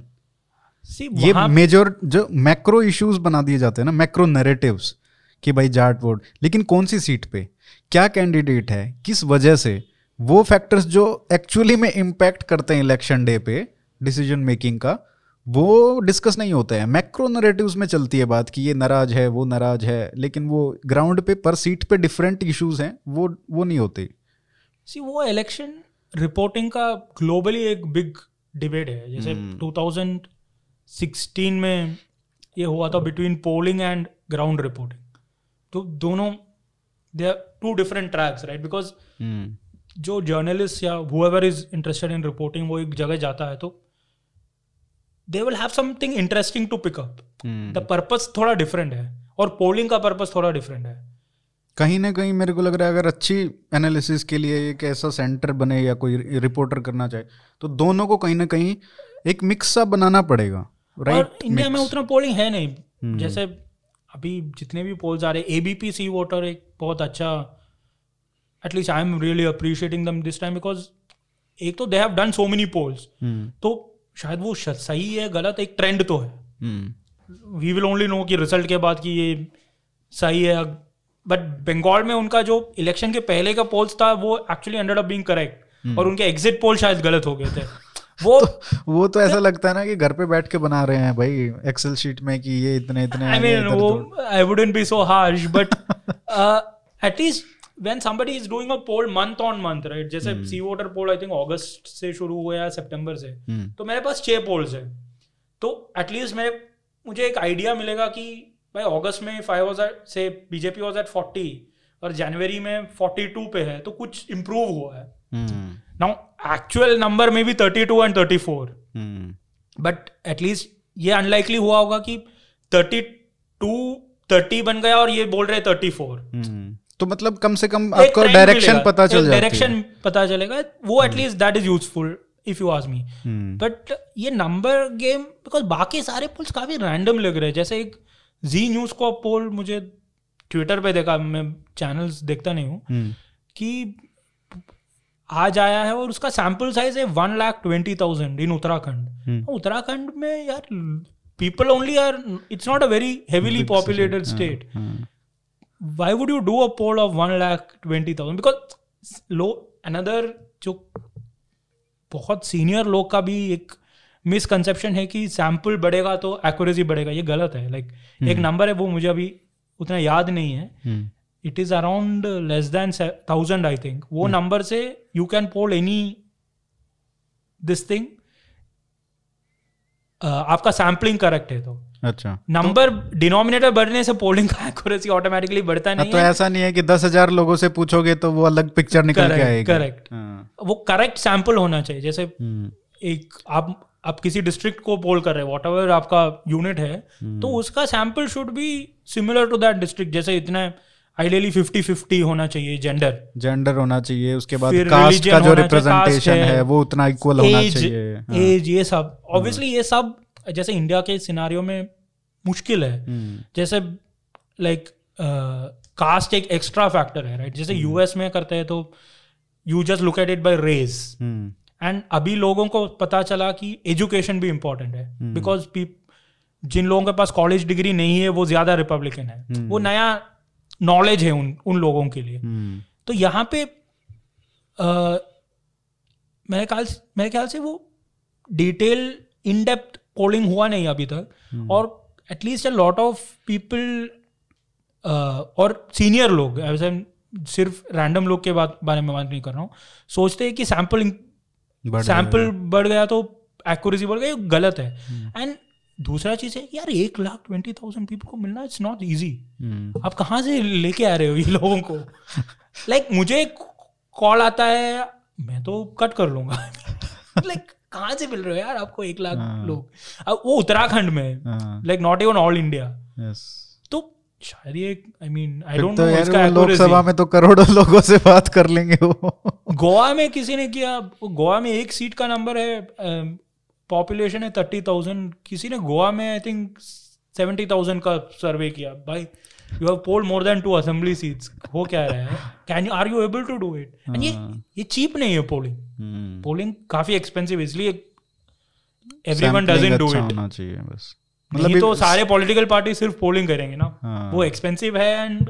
ये मेजर जो मैक्रो इश्यूज़ बना दिए जाते हैं ना मैक्रो नैरेटिव्स कि भाई जाट वोट लेकिन कौन सी सीट पे? क्या कैंडिडेट है? किस वजह से? वो फैक्टर्स जो एक्चुअली में इम्पैक्ट करते हैं इलेक्शन डे पे डिसीज़न मेकिंग का वो डिस्कस नहीं होते हैं। मैक्रो नरेटिव्स में चलती है बात कि ये नाराज़ है वो नाराज़ है लेकिन वो ग्राउंड पे पर सीट पे डिफरेंट इश्यूज़ हैं वो वो नहीं होते। सी वो इलेक्शन रिपोर्टिंग का ग्लोबली एक बिग डिबेट है। जैसे hmm. 2016 में ये हुआ था between polling and ground reporting तो दोनों they are two different tracks right because जो जर्नलिस्ट या whoever is interested in reporting वो एक जगह जाता है तो they will have something interesting to pick up. The purpose थोड़ा डिफरेंट है और पोलिंग का पर्पस थोड़ा डिफरेंट है। कहीं ना कहीं मेरे को लग रहा है अगर अच्छी एनालिसिस के लिए एक ऐसा सेंटर बने या कोई रिपोर्टर करना चाहे तो दोनों को कहीं ना कहीं एक मिक्स सा बनाना पड़ेगा राइट इंडिया में उतना पोलिंग है नहीं। हम्म। जैसे अभी जितने भी पोल्स आ रहे एबीपी सी वोटर एक बहुत अच्छा at least I am really appreciating them this time because एक तो they have done so many polls तो शायद वो सही है गलत एक ट्रेंड तो है। वी विल ओनली नो कि रिज़ल्ट के बाद कि ये सही है। बट बंगाल में उनका जो इलेक्शन के पहले का पोल्स था वो actually ended up being correct और उनके एग्जिट पोल शायद गलत हो गए थे। वो तो, वो तो ऐसा लगता है ना कि घर पे बैठ के बना रहे हैं भाई एक्सेल शीट में कि ये इतने इतने I आ गए, mean, वो दौड़। I wouldn't be so harsh, but uh, at least when somebody is doing a poll month on month, right? जैसे C voter poll I think अगस्त से शुरू हुआ या सितंबर से। हम्म, तो मेरे पास छह पोल्स है। तो एटलीस्ट मेरे मुझे एक आइडिया मिलेगा कि भाई अगस्त में फाइव वॉज़ से बीजेपी वॉज़ एट फोर्टी और जनवरी में फोर्टी टू पे है तो कुछ इम्प्रूव हुआ है। नाउ एक्चुअल नंबर में भी thirty two and thirty four but at least ये अनलाइकली हुआ होगा कि थर्टी टू थर्टी बन गया और ये बोल रहे थर्टी फोर। तो मतलब कम से कम आपको डायरेक्शन पता चल जाती डायरेक्शन पता चलेगा। वो at least that is useful if you ask me but ये नंबर गेम बिकॉज़ बाकी सारे पोल्स काफ़ी रैंडम लग रहे हैं। जैसे एक जी न्यूज़ को पोल मुझे ट्विटर पे देखा मैं चैनल्स देखता नहीं हूँ। हम्म, कि आज आया है और उसका सैंपल साइज़ है one lakh twenty thousand in Uttarakhand. Uttarakhand में यार people only are it's not a very heavily populated state why would you do a poll of 1 lakh 20,000 because लो another जो बहुत सीनियर लोग का भी एक मिसकंसेप्शन है कि सैंपल बढ़ेगा तो एक्यूरेसी बढ़ेगा ये गलत है। लाइक like, एक नंबर है वो मुझे अभी उतना याद नहीं है। हम्म, it is around less than thousand I think वो नंबर से you can poll any this thing आपका सैम्पलिंग करेक्ट है तो। अच्छा। नंबर डिनोमिनेटर बढ़ने से पोलिंग का एक्यूरेसी ऑटोमेटिकली बढ़ता हाँ, नहीं तो है। ऐसा नहीं है कि दस हज़ार लोगों से पूछोगे तो वो अलग पिक्चर निकल के आएगी। correct. हाँ, वो करेक्ट सैंपल होना चाहिए जैसे हम्म, एक आप आप किसी डिस्ट्रिक्ट को पोल कर रहे हैं वॉट आपका यूनिट है तो उसका sample should be similar to that district जैसे इतना आइडियली फिफ्टी फिफ्टी होना चाहिए जेंडर जेंडर होना चाहिए उसके बाद कास्ट का जो रिप्रेजेंटेशन है, है वो उतना इक्वल होना चाहिए। हाँ, एज ये सब। ऑब्वियसली ये सब जैसे इंडिया के सिनारियो में मुश्किल है। हम्म, जैसे लाइक कास्ट एक एक्स्ट्रा फैक्टर है राइट जैसे यूएस में करते हैं तो you just look at it by race hmm, and अभी लोगों को पता चला कि एजुकेशन भी इम्पोर्टेंट है। बिकॉज़ जिन लोगों के पास कॉलेज डिग्री नहीं है वो ज़्यादा रिपब्लिकन है। वो नया नॉलेज है उन उन लोगों के लिए। हम्म, तो यहाँ पे अ, मेरे ख्याल मेरे ख्याल से वो डिटेल इन डेप्थ पोलिंग हुआ नहीं अभी तक। और at least a lot of people और सीनियर लोग ऐसे सिर्फ़ रैंडम लोग के बात बारे में बात नहीं कर रहा हूँ। सोचते हैं कि सैंपल बढ़ सैंपल बढ़ गया तो एक्यूरेसी बढ़ गई गलत है। एंड दूसरा चीज़ है यार एक लाख ट्वेंटी थाउज़ेंड पीपल को मिलना इट्स नॉट हम्म, आप कहाँ से लेके आ रहे हो ये लोगों को? लाइक like, मुझे कॉल आता है मैं तो कट कर लूँगा। लाइक कहाँ से मिल रहे हो यार आपको एक लाख हाँ। लोग? अब वो उत्तराखंड में like not even all India तो शायद ये आई मीन आई डोंट तो नो इसका लोकसभा में तो करोड़ों लोगों से बात कर लेंगे वो। गोवा में किसी ने किया गोवा में एक सीट का नंबर है पॉपुलेशन है थर्टी थाउज़ेंड किसी ने गोवा में आई थिंक सेवेंटी थाउज़ेंड का सर्वे किया। भाई you have poll more than two assembly seats हो क्या रहा है? Can you are you able to do it and ये ये चीप नहीं है पोलिंग हम्म, पोलिंग काफ़ी एक्सपेंसिव इसलिए एवरीवन डजंट डू इट होना चाहिए बस। नहीं तो सारे पॉलिटिकल पार्टी सिर्फ़ पोलिंग करेंगे ना। हाँ। वो एक्सपेंसिव है and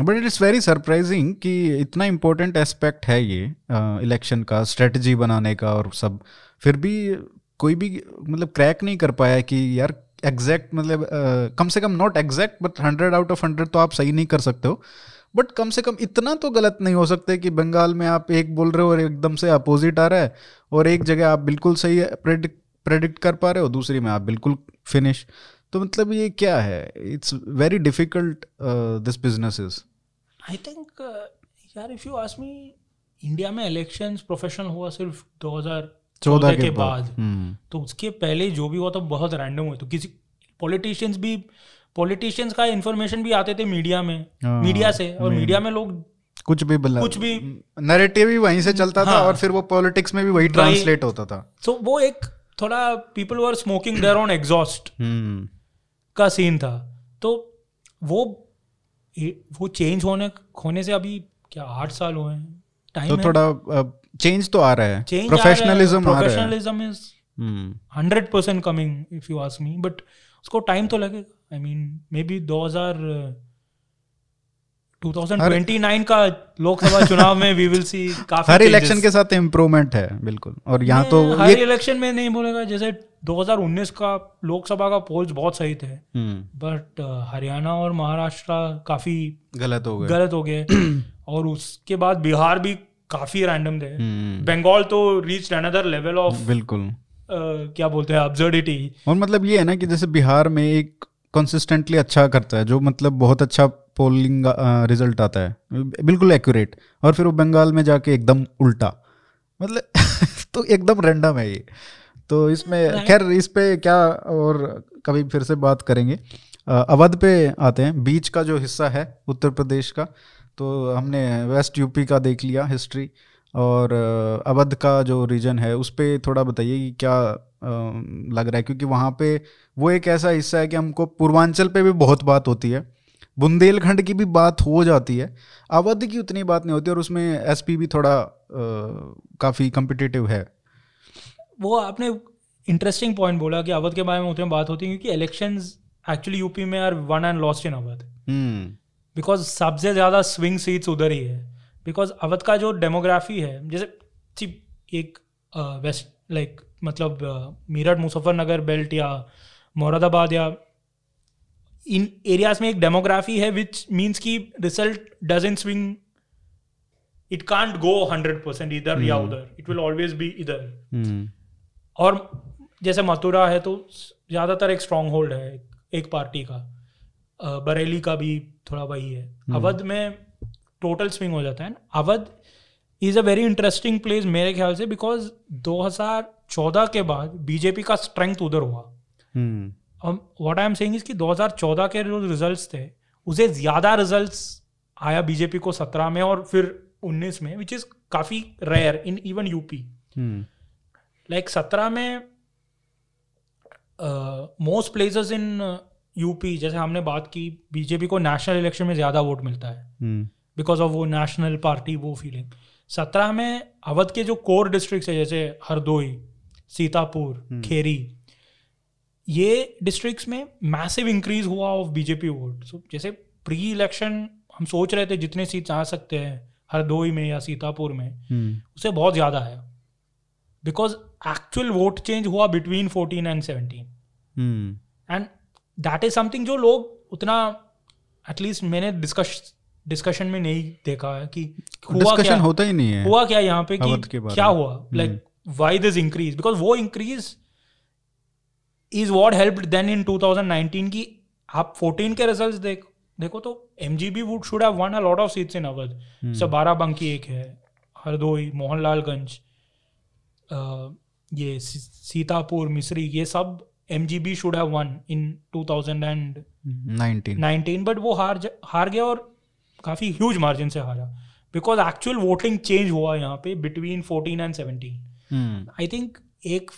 but it is very surprising कि इतना इम्पोर्टेंट एस्पेक्ट है ये इलेक्शन का स्ट्रेटजी बनाने का और सब। फिर भी कोई भी मतलब क्रैक नहीं कर पाया कि यार एग्जैक्ट मतलब कम से कम not exact but hundred out of hundred तो आप सही नहीं कर सकते हो। बट कम से कम इतना तो गलत नहीं हो सकते कि बंगाल में आप एक बोल रहे हो और एकदम से अपोजिट आ रहा है और एक जगह आप बिल्कुल सही प्रेडिक्ट प्रेडिक्ट कर पा रहे हो, दूसरी में आप बिल्कुल फिनिश तो मतलब ये क्या है? It's very difficult this business is I think यार if you ask me India में इलेक्शंस प्रोफेशनल हुआ सिर्फ़ 2000 चौदह के के बाद। हम्म। तो उसके पहले जो भी हुआ था बहुत रैंडम हुआ तो किसी पॉलिटिशियंस भी पॉलिटिशियंस का इंफॉर्मेशन भी आते थे मीडिया में। हाँ, मीडिया से। और मीडिया में लोग कुछ भी बला कुछ भी नैरेटिव ही वहीं से चलता हाँ, था हाँ। और फिर वो पॉलिटिक्स में भी वही ट्रांसलेट होता था। सो वो एक थोड़ा people were smoking there on exhaust का सीन था। तो वो वो चेंज होने होने से अभी क्या आठ साल हुए हैं? टाइम तो थोड़ा चेंज तो आ रहा है. प्रोफेशनलिज्म आ रहा है. Professionalism is hundred percent coming if you ask me but उसको टाइम तो लगेगा. आई मीन मे बी दो हज़ार 2029 का लोकसभा चुनाव में वी विल सी काफ़ी हर इलेक्शन के साथ इम्प्रूवमेंट है बिल्कुल. और यहाँ तो हर इलेक्शन में नहीं बोलेगा. जैसे 2019 का लोकसभा का पोल्स बहुत सही थे. बट हरियाणा और महाराष्ट्र काफ़ी गलत हो गए. गलत हो गए. और उसके बाद बिहार भी काफ़ी रैंडम थे। हम्म, बंगाल तो रीच अनदर लेवल ऑफ़ बिल्कुल। क्या बोलते हैं अब्सर्डिटी और मतलब ये है ना कि जैसे बिहार में एक कंसिस्टेंटली अच्छा करता है जो मतलब बहुत अच्छा पोलिंग रिज़ल्ट आता है। बिल्कुल एक्यूरेट और फिर वो बंगाल में जाके एकदम उल्टा। मतलब तो एकदम रैंडम है ये। तो इसमें खैर इस पे क्या और कभी फिर से बात करेंगे। अवध पे आते हैं। बीच का जो हिस्सा है उत्तर प्रदेश का तो हमने वेस्ट यूपी का देख लिया हिस्ट्री और अवध का जो रीजन है उस पर थोड़ा बताइए कि क्या लग रहा है? क्योंकि वहाँ पे वो एक ऐसा हिस्सा है कि हमको पूर्वांचल पे भी बहुत बात होती है। बुंदेलखंड की भी बात हो जाती है। अवध की उतनी बात नहीं होती और उसमें एसपी भी थोड़ा काफ़ी कम्पिटिटिव है। वो आपने इंटरेस्टिंग पॉइंट बोला कि अवध के बारे में उतनी बात होती है क्योंकि इलेक्शंस एक्चुअली यूपी में are won and lost in Awadh. Hmm. Because सबसे ज़्यादा स्विंग सीट्स उधर ही है। बिकॉज़ अवध का जो डेमोग्राफी है जैसे एक वेस्ट लाइक मतलब मेरठ मुजफ्फरनगर बेल्ट या मुरादाबाद या इन एरियाज़ में एक डेमोग्राफी है विच मीन्स की result doesn't swing it can't go hundred percent इधर या उधर। इट विल ऑलवेज बी इधर। और जैसे मथुरा है तो ज़्यादातर एक स्ट्रॉन्ग होल्ड है एक पार्टी का। बरेली का भी थोड़ा वही है। अवध में टोटल स्विंग हो जाता है। ना Awadh is a very interesting place मेरे ख्याल से बिकॉज़ 2014 के बाद बीजेपी का स्ट्रेंथ उधर हुआ। हम्म। What I am saying is कि 2014 के जो रिजल्ट्स थे उसे ज़्यादा रिजल्ट्स आया बीजेपी को 17 में और फिर 19 में विच इज़ काफ़ी rare in even UP hmm. Like सत्रह में मोस्ट प्लेसेस इन यूपी जैसे हमने बात की बीजेपी को नेशनल इलेक्शन में ज़्यादा वोट मिलता है। हम्म। बिकॉज़ ऑफ़ वो नेशनल पार्टी वो फीलिंग सत्रह में अवध के जो कोर डिस्ट्रिक्ट है जैसे हरदोई सीतापुर खेरी ये डिस्ट्रिक्ट्स में मैसिव इंक्रीज हुआ ऑफ़ बीजेपी वोट सो जैसे प्री इलेक्शन हम सोच रहे थे जितने सीट्स आ सकते हैं हरदोई में या सीतापुर में हम्म। उससे बहुत ज़्यादा है। बिकॉज़ एक्चुअल वोट चेंज हुआ between fourteen and seventeen hmm. And that is something जो लोग उतना एटलीस्ट मैंने डिस्कश डिस्कशन में नहीं देखा है कि हुआ क्या होता ही नहीं है हुआ क्या यहाँ पे कि क्या हुआ? Like why this increase because वो increase is what help then in 2019 की आप 14 के रिजल्ट्स देख देखो तो M G B would should have won a lot of seats in Awadh जैसे बाराबंकी एक है हरदोई मोहनलालगंज ये सीतापुर मिस्री ये सब B should have won in 2019 nineteen but वो हार हार गया और काफ़ी ह्यूज मार्जिन से हारा। बिकॉज़ एक्चुअल वोटिंग चेंज हुआ यहाँ पे between 14 and 17 hmm I think एक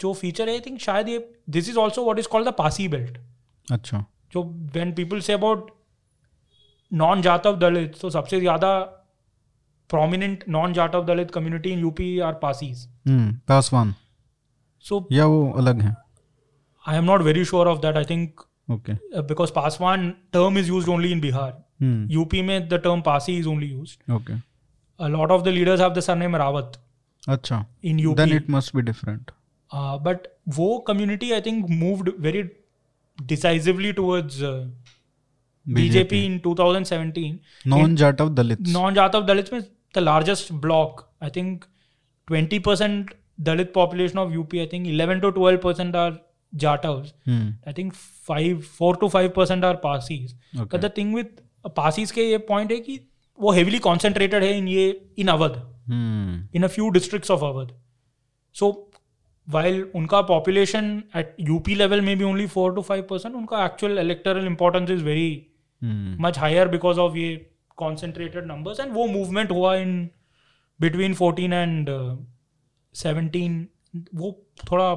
जो फीचर है आई थिंक शायद ये this is also what is called the Pasi belt अच्छा। जो when people say about non Jatav Dalit तो सबसे ज़्यादा prominent non Jatav Dalit community in UP are Pasis Paswan so या वो अलग है? I am not very sure of that I think okay because Paswan term is use only in Bihar hmm UP में the term Pasi is only use okay a lot of the leaders have the surname Rawat अच्छा in UP. Then it must be different Uh, but वो community I think moved very decisively towards uh, BJP in 2017. Non Jat of Dalit Non-Jatav Dalits में the largest block. I think 20% Dalit population of UP. I think 11 to 12 percent are Jatavs. Hmm I think five, four to five percent are Parsis. Okay. But the thing with Parsis के ये point है कि वो heavily concentrated है in ये in Awadh. हम्म in a few districts of Awadh. So while उनका पॉपुलेशन एट यूपी लेवल में भी only four to five percent उनका actual electoral importance is very much higher because of ये कॉन्सेंट्रेटेड नंबर्स एंड वो मूवमेंट हुआ in between fourteen and seventeen वो थोड़ा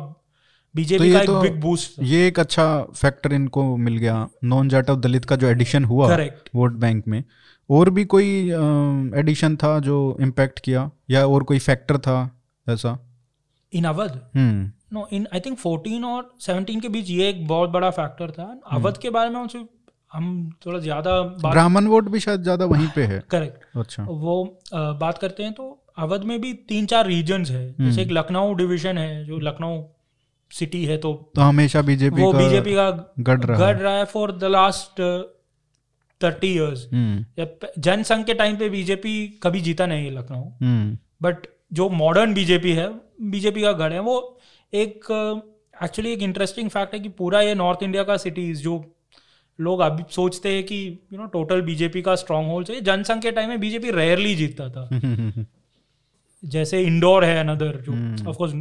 बीजेपी तो का एक तो बिग बूस्ट ये एक अच्छा फैक्टर इनको मिल गया। नॉन जाटव दलित का जो एडिशन हुआ करेक्ट वोट बैंक में और भी कोई एडिशन था जो इम्पैक्ट किया या और कोई फैक्टर था ऐसा? In Awadh hmm. No in I think 14 और 17 के बीच ये एक बहुत बड़ा फैक्टर था। अवध के बारे में हमसे हम थोड़ा ज़्यादा ब्राह्मण वोट भी शायद ज़्यादा वहीं पे है। करेक्ट अच्छा। वो अ, बात करते हैं तो अवध में भी तीन चार रीजन है। जैसे एक लखनऊ डिवीज़न है जो लखनऊ सिटी है तो तो हमेशा बीजेपी वो का बीजेपी का गढ़ रहा गढ़ रहा है for the last thirty years hmm. Jan Sangh के टाइम पे बीजेपी कभी जीता नहीं है लखनऊ। हम्म। बट जो मॉडर्न बीजेपी है बीजेपी का गढ़ है वो एक एक्चुअली एक इंटरेस्टिंग फैक्ट है कि पूरा ये नॉर्थ इंडिया का सिटीज़ जो लोग अभी सोचते हैं कि यू नो टोटल बीजेपी का स्ट्रॉन्ग होल्ड है जनसंघ के टाइम में बीजेपी रेयरली जीतता था। हम्म, जैसे इंडोर है अनदर जो हम्म। Of course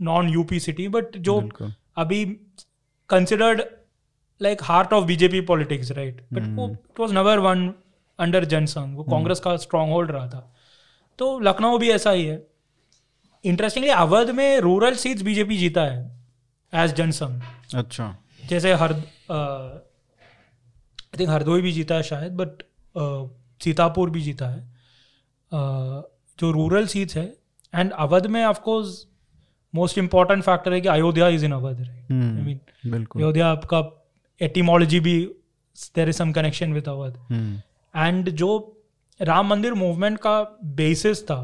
non UP city but जो अभी considered like heart of BJP politics right but वो। It was number one under Jan Sangh वो कांग्रेस का स्ट्रॉन्ग होल्ड रहा था। तो लखनऊ भी ऐसा ही है। इंटरेस्टिंगली अवध में रूरल सीट्स बीजेपी जीता है एज जनसंघ अच्छा। जैसे हर आई थिंक हरदोई भी जीता है शायद बट सीतापुर भी जीता है। uh, जो रूरल सीट्स है एंड अवध में of course most important factor है कि Ayodhya is in Awadh I mean बिल्कुल। अयोध्या आपका एटिमोलॉजी भी there is some connection with Awadh and जो राम मंदिर मूवमेंट का बेसिस था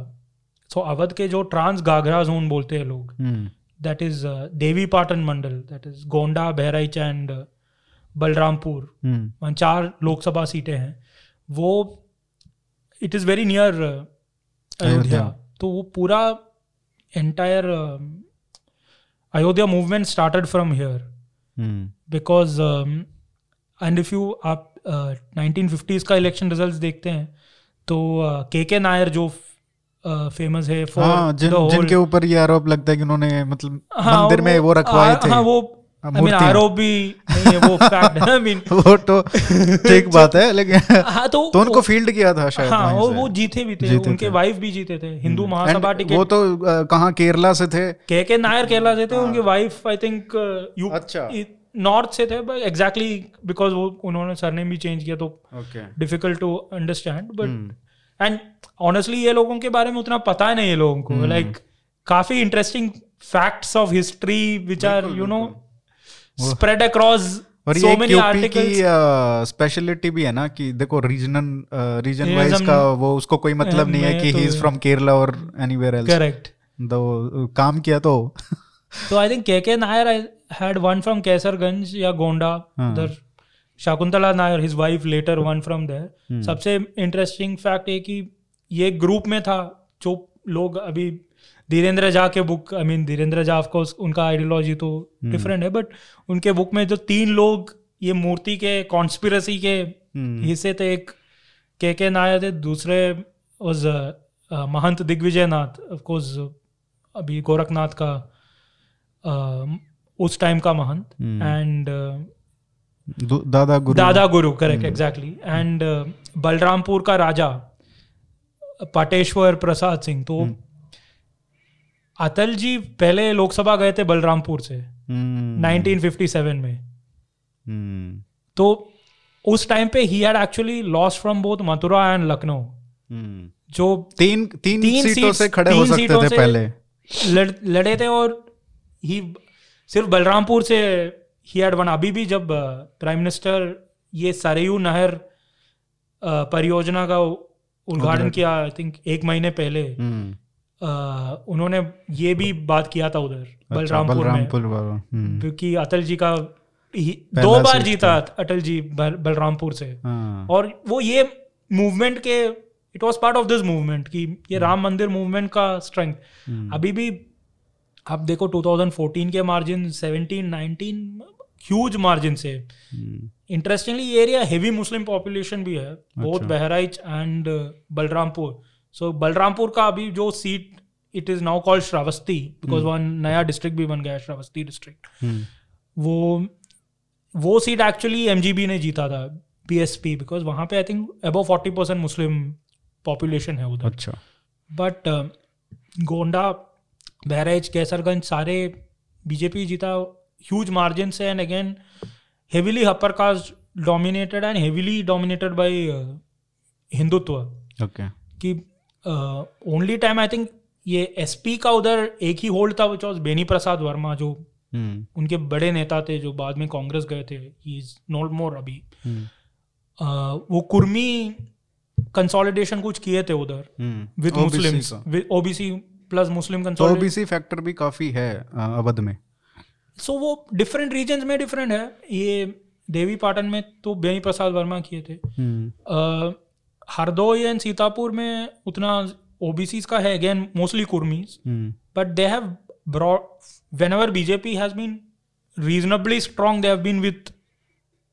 सो अवध के जो ट्रांस गागरा जोन बोलते हैं लोग that is uh, Devi Patan Mandal that is Gonda Bahraich and Balrampur चार लोकसभा सीटें हैं वो it is very near Ayodhya. तो वो पूरा entire Ayodhya movement from from hmm. because because and if you आप नाइनटीन फिफ्टीज का इलेक्शन रिज़ल्ट देखते हैं तो के के नायर जो फ़ेमस है फॉर हाँ जिन, जिनके ऊपर ये आरोप लगता है कि उन्होंने मतलब हाँ, मंदिर में वो रखवाए थे हाँ वो हाँ, आई आरोप भी नहीं है वो फैक्ट है आई मीन वो तो ठीक बात है लेकिन हाँ तो तो उनको फ़ील्ड किया था शायद हाँ वहीं वो जीते भी थे जीते उनके वाइफ भी जीते थे हिंदू And महासभा वो तो कहाँ केरला से थे। के के नायर केरला से थे उनके वाइफ आई थिंक यू अच्छा। नॉर्थ से थे बट एग्जैक्टली बिकॉज़ वो उन्होंने सरनेम भी चेंज किया तो difficult to understand but. And honestly ये लोगों के बारे में उतना पता है नहीं ये लोगों को। लाइक काफ़ी interesting facts of history which are you know spread across और सो ये मेनी यूपी की स्पेशलिटी uh, भी है ना कि देखो रीजनल रीजन वाइज का वो उसको कोई मतलब नहीं है कि तो- ही इज़ फ्रॉम केरला और एनीवेयर एल्स करेक्ट तो काम किया तो। So I think KK Nair I had one from Kaisarganj या गोंडा. उधर Shakuntala Nayar his wife later won from there सबसे इंटरेस्टिंग फैक्ट है कि ये ग्रुप में था जो लोग अभी धीरेन्द्र झा के book I mean Dhirendra Jha of course उनका आइडियोलॉजी तो डिफरेंट है बट उनके बुक में जो तीन लोग ये मूर्ति के कॉन्स्पिरसी के हम्म। हिस्से थे एक के के नायर थे दूसरे was Mahant Digvijay Nath of course अभी गोरखनाथ का uh, उस टाइम का महंत। एंड दु- दादा गुरु। दादा गुरु करेक्ट एग्जैक्टली एंड बलरामपुर का राजा पाटेश्वर प्रसाद सिंह तो अटल जी पहले लोकसभा गए थे बलरामपुर से हम्म, 1957 में। हम्म, तो उस टाइम पे ही had actually lost from both Mathura and Lucknow. जो तीन तीन तीन सीटों से खड़े हो सकते थे पहले। लड़, लड़े थे और ही सिर्फ़ बलरामपुर से ही हैड वन अभी भी जब प्राइम मिनिस्टर ये सरयू नहर परियोजना का उद्घाटन किया आई थिंक एक महीने पहले। हम्म, उन्होंने ये भी बात किया था उधर अच्छा, बलरामपुर में। बलरामपुर हम्म, क्योंकि अटल जी का दो बार जीता अटल जी बलरामपुर से। हाँ, और वो ये मूवमेंट के it was part of this movement कि ये राम मंदिर मूवमेंट का स्ट्रेंथ हम्म, अभी भी आप देखो 2014 के मार्जिन 17 19 ह्यूज मार्जिन से। हम्म, इंटरेस्टिंगली ये एरिया हेवी मुस्लिम पॉपुलेशन भी है बोथ अच्छा। बहराइच एंड बलरामपुर सो बलरामपुर का अभी जो seat it is now called Shravasti because one नया डिस्ट्रिक्ट भी बन गया है श्रावस्ती डिस्ट्रिक्ट वो वो सीट एक्चुअली एमजीबी ने जीता था पीएसपी बिकॉज़ वहाँ पे I think above forty percent Muslim population है उधर। अच्छा। बट गोंडा बहराइच कैसरगंज सारे बीजेपी जीता ह्यूज मार्जिन से and again heavily upper caste dominated and heavily dominated by Hindutva okay कि ओनली टाइम आई थिंक ये एसपी का उधर एक ही होल्ड था विच वॉज़ बेनी प्रसाद वर्मा जो हम्म, उनके बड़े नेता थे जो बाद में कांग्रेस गए थे ही इज़ नॉट मोर अभी। हम्म, uh, वो कुर्मी कंसोलिडेशन कुछ किए थे उधर with OBC Muslims OBC plus Muslim तो ओबीसी फैक्टर भी काफ़ी है अवध में। सो so, वो डिफरेंट रीजन में डिफरेंट है। ये देवी पाटन में तो बेनी प्रसाद वर्मा किए थे। Hmm, uh, Hardoi and Sitapur में उतना ओबीसी का है again mostly Kurmis but they have brought whenever bjp has been reasonably strong they have been with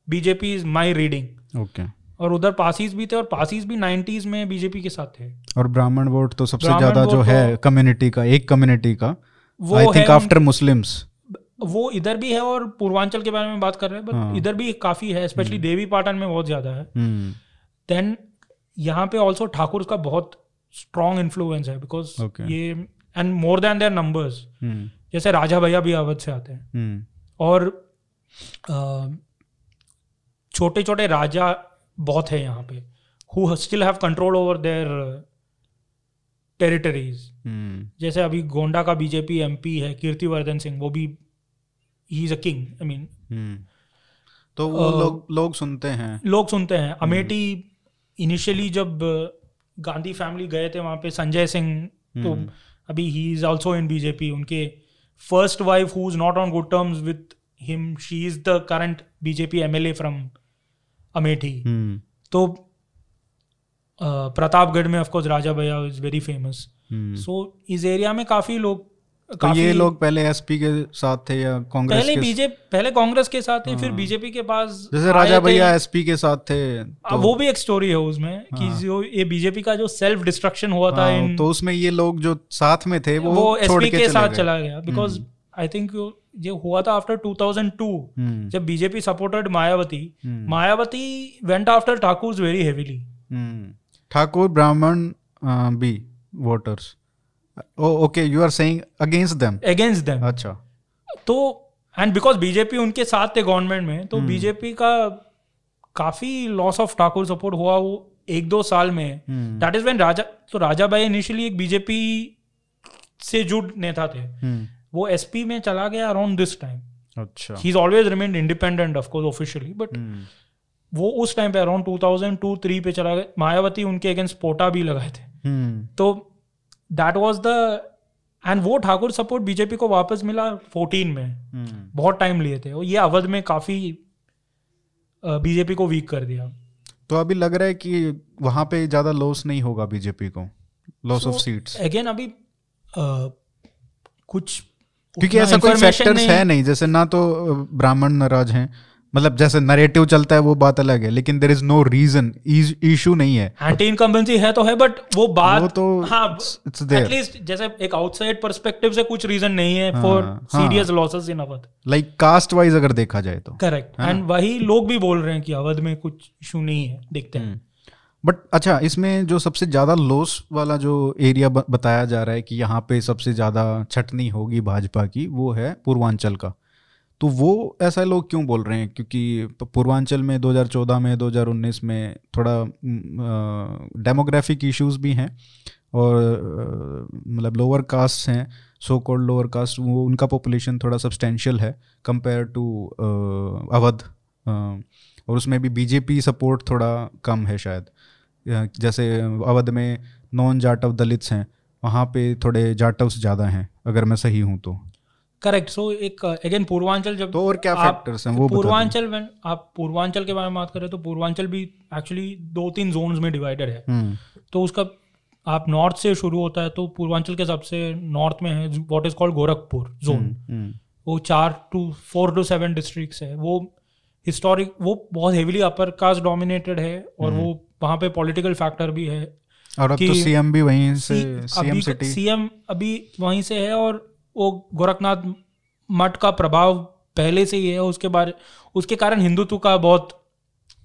bjp is my reading. Okay और उधर पासीज भी थे और पासीज भी 90s में बीजेपी के साथ थे। और ब्राह्मण वोट तो सबसे ज़्यादा जो है तो- कम्युनिटी का एक कम्युनिटी का वो आई थिंक आफ्टर मुस्लिम्स वो इधर भी है और पूर्वांचल के बारे में बात कर रहे हैं बट हाँ। इधर भी काफ़ी है स्पेशली देवी पाटन में बहुत ज़्यादा है। देन यहाँ पे ऑल्सो ठाकुर का बहुत स्ट्रॉन्ग इन्फ्लुएंस है बिकॉज़ Okay. ये and more than their numbers जैसे राजा भैया भी अवध से आते हैं। हम्म, और छोटे छोटे राजा बहुत है यहाँ पे who still have control over their territories जैसे अभी गोंडा का बीजेपी एमपी है कीर्तिवर्धन सिंह वो भी he is a king I mean. तो वो लोग लोग सुनते हैं। लोग सुनते हैं। अमेठी इनिशियली जब गांधी फैमिली गए थे वहाँ पे संजय सिंह तो हम्म। अभी he is also in BJP उनके first wife who is not on good terms with him she is the current BJP M L A from Amethi तो प्रतापगढ़ में ऑफकोर्स राजा भैया इज़ वेरी फ़ेमस। सो इस एरिया में काफ़ी लोग तो ये लोग पहले एसपी के साथ थे या कांग्रेस पहले बीजेपी पहले कांग्रेस के साथ थे फिर हाँ। बीजेपी के पास जैसे राजा भैया एसपी के साथ थे आ, वो भी एक स्टोरी है उसमें कि हाँ। जो ये बीजेपी का जो सेल्फ डिस्ट्रक्शन हुआ था हाँ, इन तो उसमें ये लोग जो साथ में थे वो, वो एसपी के के साथ चला गया। बिकॉज़ आई थिंक ये हुआ था आफ्टर 2002 हम्म, जब BJP supported Mayawati. Hmm, Mayawati went after Thakur very heavily. Thakur Brahmin B voters okay you are saying against them against them अच्छा तो एंड बिकॉज़ बीजेपी उनके साथ थे गवर्नमेंट में तो। बीजेपी का काफ़ी लॉस ऑफ़ ठाकुर सपोर्ट हुआ वो एक दो साल में। दैट इज़ व्हेन राजा तो राजा भाई इनिशियली एक बीजेपी से जुड़ नेता थे। हम्म, वो एसपी में चला गया अराउंड दिस टाइम अच्छा he is always remained independent of course officially but वो उस टाइम पे अराउंड 2002 3 पे चला गया। मायावती उनके अगेंस्ट पोटा भी लगाए थे। हम्म, तो दैट वाज द एंड वो ठाकुर सपोर्ट बीजेपी को वापस मिला 14 में। हम्म। बहुत टाइम लिए थे। और ये अवध में काफ़ी बीजेपी को वीक कर दिया। तो अभी लग रहा है कि वहाँ पे ज़्यादा लॉस नहीं होगा बीजेपी को। लॉस ऑफ़ सीट्स अगेन अभी uh, कुछ क्योंकि ऐसा कोई फैक्टर्स है नहीं। जैसे ना तो ब्राह्मण नाराज़ हैं मतलब जैसे नरेटिव चलता है वो बात अलग है लेकिन there is no reason issue नहीं है। एंटी इनकम्बेंसी है तो है बट वो बात वो तो हाँ इट्स एटलीस्ट जैसे एक आउटसाइड परस्पेक्टिव से कुछ रीजन नहीं है हाँ, फॉर हाँ। Serious losses in Awadh like caste wise अगर देखा जाए तो। करेक्ट एंड वही लोग भी बोल रहे हैं कि अवध में कुछ इशू नहीं है देखते हैं। बट अच्छा इसमें जो सबसे ज़्यादा लॉस वाला जो एरिया बताया जा रहा है कि यहाँ पे सबसे ज़्यादा छटनी होगी भाजपा की वो है पूर्वांचल का। तो वो ऐसा लोग क्यों बोल रहे हैं? क्योंकि पूर्वांचल में 2014 में 2019 में थोड़ा डेमोग्राफिक इश्यूज़ भी हैं और मतलब लोअर कास्ट हैं सो कॉल्ड लोअर कास्ट वो, उनका पॉपुलेशन थोड़ा सब्सटेंशियल है कंपेयर टू अवध और उसमें भी बीजेपी सपोर्ट थोड़ा कम है शायद। जैसे अवध में नॉन जाटव दलित्स हैं, वहाँ पे थोड़े जाटव्स ज़्यादा हैं, अगर मैं सही हूँ तो। करेक्ट सो एक अगेन पूर्वांचल जब तो और क्या फैक्टर्स हैं वो पूर्वांचल में आप पूर्वांचल के बारे में बात करें तो पूर्वांचल भी एक्चुअली दो तीन जोन्स में डिवाइडेड है। हम्म, तो उसका आप नॉर्थ से शुरू होता है तो पूर्वांचल के सबसे नॉर्थ में है what is called Gorakhpur zone hmm, hmm, वो चार two four two seven districts है। वो हिस्टोरिक वो बहुत हेवीली अपर कास्ट डोमिनेटेड है और वो वहाँ पे पॉलिटिकल फैक्टर भी है और अब तो सीएम भी वहीं से सीएम सिटी सीएम अभी वहीं से है और वो गोरखनाथ मठ का प्रभाव पहले से ही है उसके बारे उसके कारण हिंदुत्व का बहुत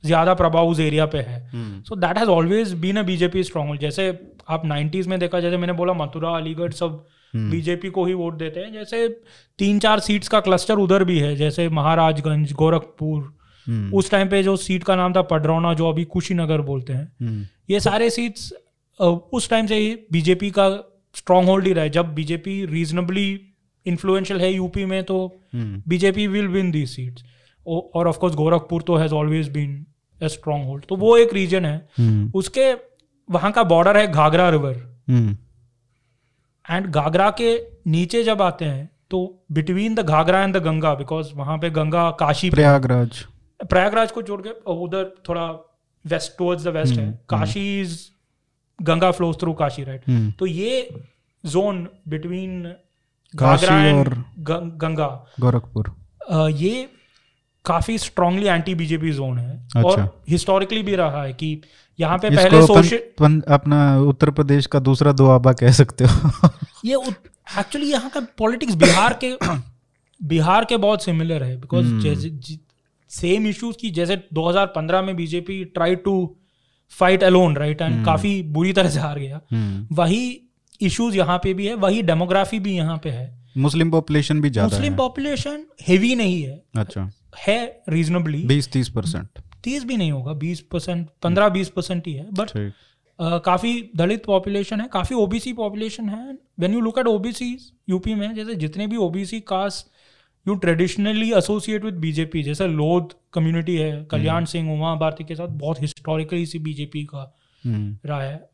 ज़्यादा प्रभाव उस एरिया पे है। हम्म, so that has always been a BJP strong जैसे आप 90s में देखा जैसे मैंने बोला मथुरा अलीगढ़ सब हम्म, बीजेपी को ही वोट देते हैं। जैसे तीन चार सीट्स का क्लस्टर उधर भी है जैसे महाराजगंज गोरखपुर। हम्म, उस टाइम पे जो सीट का नाम था पडरौना जो अभी कुशीनगर बोलते हैं। हम्म, ये सारे सीट्स उस टाइम से ही बीजेपी का स्ट्रॉन्ग होल्ड ही रहा। है जब बीजेपी रीजनेबली इन्फ्लुएंशियल है यूपी में तो हम्म, BJP will win the seats और ऑफ़ कोर्स गोरखपुर तो has always been a strong hold तो वो एक रीजन है। हम्म, उसके वहाँ का बॉर्डर है Ghaghara river hmm, and Ghaghara के नीचे जब आते हैं तो between the Ghaghara and the Ganga because वहाँ पे गंगा काशी प्रयागराज। प्रयागराज को छोड़ के उधर थोड़ा वेस्ट टुवर्ड्स द वेस्ट है। हम्म, Kashi is Ganga flows through Kashi right hmm, तो ये जोन बिटवीन घाघरा और- गंगा गोरखपुर। ये काफ़ी स्ट्रांगली एंटी बीजेपी जोन है। अच्छा। और हिस्टोरिकली भी रहा है कि यहाँ पे पहले सोशल अपना उत्तर प्रदेश का दूसरा दुआबा कह सकते हो। ये एक्चुअली यहाँ का पॉलिटिक्स बिहार के बिहार के बहुत सिमिलर है बिकॉज़ सेम इश्यूज़ की जैसे 2015 में BJP try to fight alone right and काफ़ी बुरी तरह से हार गया। हम्म, वही इश्यूज़ यहाँ पे भी है वही डेमोग्राफी भी यहाँ पे है। मुस्लिम पॉपुलेशन भी ज़्यादा मुस्लिम पॉपुलेशन हेवी नहीं है। अच्छा। है रीजनेबली बीस तीस परसेंट। तीस भी नहीं होगा बीस परसेंट पंद्रह बीस परसेंट ही है। बट ठीक। काफ़ी दलित पॉपुलेशन है काफ़ी ओबीसी पॉपुलेशन है। When you look at OBC UP में जैसे जितने भी OBC caste you traditionally associate with BJP जैसे लोध कम्युनिटी है कल्याण सिंह उमा भारती के साथ बहुत हिस्टोरिकली सी बीजेपी का हम्म, रहा है।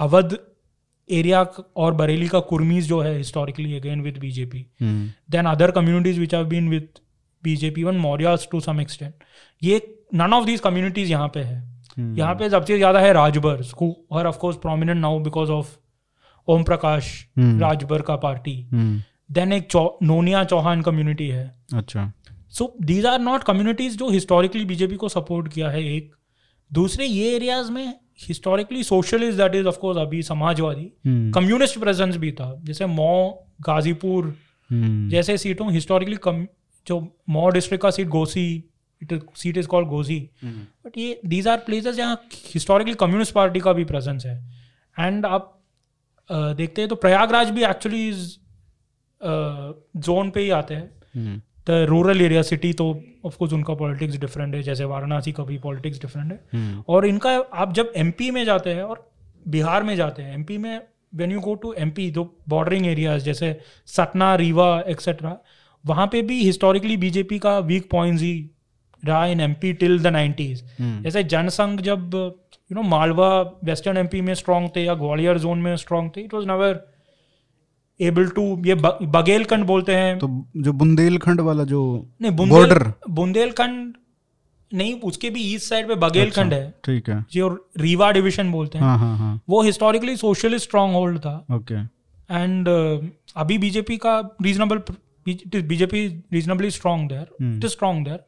अवध एरिया और बरेली का कुर्मीज जो है historically again with BJP then other communities which which been been BJP BJP, even to some extent. ये none of these communities यहाँ पे है। हम्म, यहाँ पे सबसे ज़्यादा है Rajbhar are of course prominent now because Om Prakash हम्म, राजभर का पार्टी हम्म, देन एक चौ, नोनिया चौहान कम्युनिटी है। अच्छा। So these are not communities जो हिस्टोरिकली बीजेपी को सपोर्ट किया है एक। दूसरे ये एरियाज़ में historically socialist that is of course अभी समाजवादी हम्म, कम्युनिस्ट प्रेजेंस भी था। जैसे मौ गाजीपुर हम्म, जैसे सीटों हिस्टोरिकली कम जो मॉ डिस्ट्रिक्ट का seat Ghosi it seat is called hmm, but ये दीज आर प्लेसेस जहाँ हिस्टोरिकली कम्युनिस्ट पार्टी का भी प्रेजेंस है। एंड आप देखते हैं तो प्रयागराज भी एक्चुअली इस जोन पे ही आते हैं। द रूरल एरिया सिटी तो ऑफकोर्स उनका पॉलिटिक्स डिफरेंट है जैसे वाराणसी का भी पॉलिटिक्स डिफरेंट है। हम्म, और इनका आप जब एमपी में जाते हैं और बिहार में जाते हैं एमपी में when you go to M P जो बॉर्डरिंग एरियाज़ जैसे सतना रीवा एक्सेट्रा वहाँ पे भी हिस्टोरिकली बीजेपी का वीक पॉइंट ही रहा in M P till the nineties जैसे जनसंघ जब you know Malwa western M P में स्ट्रांग थे या ग्वालियर जोन में स्ट्रांग थे it was never able to ये बघेलखंड बोलते हैं। तो जो बुंदेलखंड वाला जो नहीं बुंदेल बॉर्डर बुंदेलखंड नहीं उसके भी ईस्ट साइड पे बघेलखंड है। ठीक है। जो रीवा डिवीज़न बोलते हैं। हाँ हाँ हाँ। वो हिस्टोरिकली सोशलिस्ट स्ट्रॉन्ग होल्ड था ओके एंड अभी बीजेपी का reasonable BJP reasonably strong there. It is strong there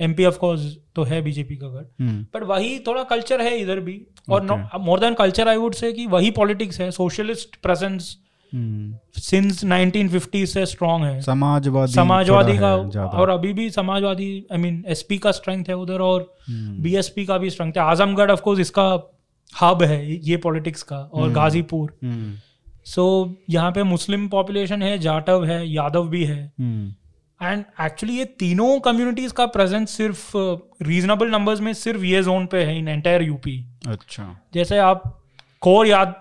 MP of course तो है बीजेपी का गढ़ बट वही थोड़ा कल्चर है इधर भी। और more than culture I would say कि वही पॉलिटिक्स है। सोशलिस्ट प्रेजेंस सिंस 1950 से स्ट्रॉन्ग है। समाजवादी समाजवादी का और अभी भी समाजवादी आई मीन एसपी का स्ट्रेंथ है उधर और हम्म, बीएसपी का भी स्ट्रेंथ है। आजमगढ़ ऑफ़ कोर्स इसका हब है ये पॉलिटिक्स का और गाजीपुर हम्म, सो यहाँ पे मुस्लिम पॉपुलेशन है जाटव है यादव भी है। हम्म, एंड एक्चुअली ये तीनों कम्युनिटीज का प्रेजेंस सिर्फ़ रीजनेबल नंबर्स में सिर्फ़ ये जोन पे है इन एंटायर यूपी अच्छा। जैसे आप कोर याद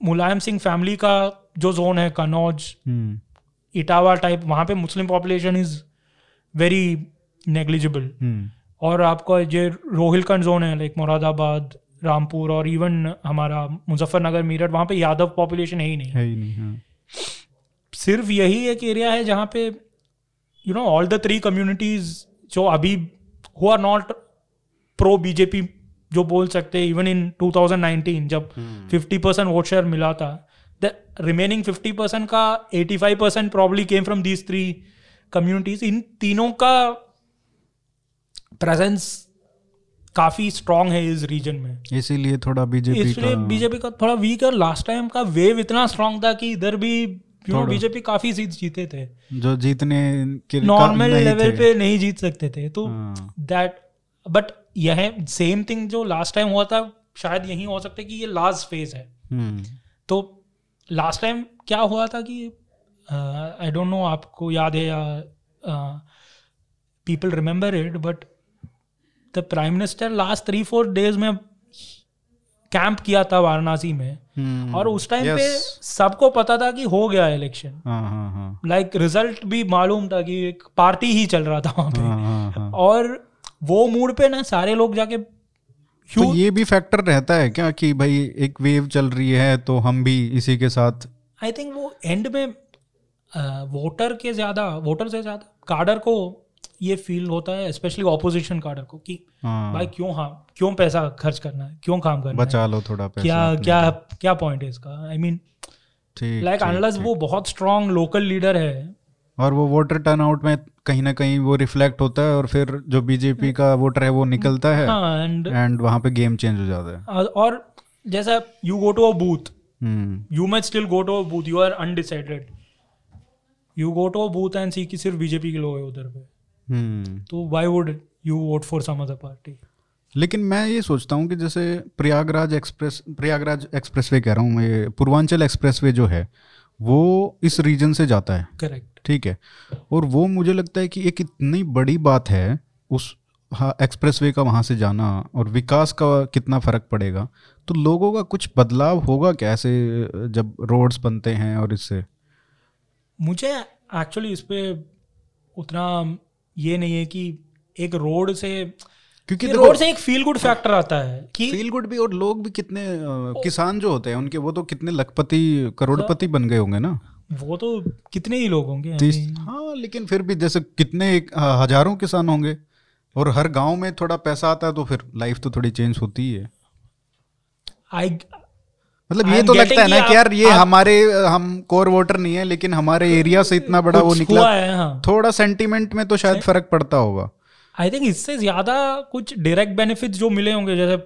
मुलायम सिंह फैमिली का जो जोन है कनौज इटावा टाइप वहाँ पे Muslim population is very negligible और आपका ये रोहिलखंड जोन है लाइक मुरादाबाद रामपुर और इवन हमारा मुजफ्फरनगर मेरठ वहाँ पे यादव पॉपुलेशन है ही नहीं। है ही नहीं हाँ। सिर्फ़ यही एक एरिया है जहाँ पे you know all the three communities जो अभी who are not pro BJP जो बोल सकते हैं इवन इन 2019 जब 50 परसेंट वोट शेयर मिला था द रिमेनिंग 50 परसेंट का 85 percent probably came from these three communities इन तीनों का प्रेजेंस काफ़ी स्ट्रांग है इस रीजन में। इसीलिए थोड़ा बीजेपी इसलिए बीजेपी का थोड़ा वीक है। लास्ट टाइम का वेव इतना स्ट्रांग था कि इधर भी यू बीजेपी काफ़ी सीट जीते थे। जो जीतने के नॉर्मल लेवल पे नहीं जीत सकते थे। तो हाँ, दैट बट यह सेम थिंग जो लास्ट टाइम हुआ था शायद यही हो सकता है कि ये लास्ट फ़ेज़ है। हम्म, तो लास्ट टाइम क्या हुआ था कि आई डोंट नो आपको याद है या people remember it but the prime minister last three four days में कैंप किया था वाराणसी में। हम्म, और उस टाइम yes. पे सबको पता था कि हो गया इलेक्शन लाइक रिज़ल्ट भी मालूम था कि एक पार्टी ही चल रहा था वहाँ पे। हाँ। और वो मूड पे ना सारे लोग जाके तो ये भी फैक्टर रहता है क्या कि भाई एक वेव चल रही है तो हम भी इसी के साथ आई थिंक वो एंड में वोटर के ज़्यादा वोटर से ज़्यादा कार्डर को ये फील होता है स्पेशली ऑपोजिशन कार्डर को कि हाँ, भाई क्यों हाँ क्यों पैसा खर्च करना है क्यों काम करना बचा लो थोड़ा पैसा क्या क्या क्या पॉइंट है इसका? आई मीन लाइक अनलेस वो बहुत स्ट्रांग लोकल लीडर है और वो वोटर टर्नआउट में कहीं ना कहीं वो रिफ्लेक्ट होता है और फिर जो बीजेपी का वोटर है वो निकलता है हाँ एंड एंड वहाँ पे गेम चेंज हो जाता है। और जैसा you go to a booth you match still go to a booth you are undecided you go to a booth and see कि सिर्फ़ बीजेपी के लोग हैं उधर पे। हम्म तो why would you vote for some other party लेकिन मैं ये सोचता हूँ कि जैसे प्रयागराज एक्सप्रेस प्रयागराज एक्सप्रेसवे कह रहा हूँ मैं पूर्वांचल एक्सप्रेसवे जो है वो इस रीजन से जाता है। करेक्ट। ठीक है? और वो मुझे लगता है कि एक इतनी बड़ी बात है उस हाँ एक्सप्रेसवे का वहाँ से जाना और विकास का कितना फ़र्क पड़ेगा तो लोगों का कुछ बदलाव होगा क्या ऐसे जब रोड्स बनते हैं और इससे? मुझे एक्चुअली इस पे उतना ये नहीं है कि एक रोड से क्योंकि रोड से एक फील गुड फैक्टर आता है कि फील गुड भी और लोग भी कितने अ, किसान जो होते हैं उनके वो तो कितने लखपति करोड़पति बन गए होंगे ना? वो तो कितने ही लोग होंगे हाँ लेकिन फिर भी जैसे कितने एक, हज़ारों किसान होंगे और हर गाँव में थोड़ा पैसा आता है तो फिर लाइफ तो थोड़ी चेंज होती है I मतलब ये तो लगता है ना कि यार ये आप- हमारे हम कोर वोटर नहीं है लेकिन हमारे एरिया से इतना बड़ा वो निकला। है हाँ। थोड़ा सेंटीमेंट में तो शायद फ़र्क पड़ता होगा। आई थिंक इससे ज़्यादा कुछ डायरेक्ट बेनिफिट्स जो मिले होंगे जैसे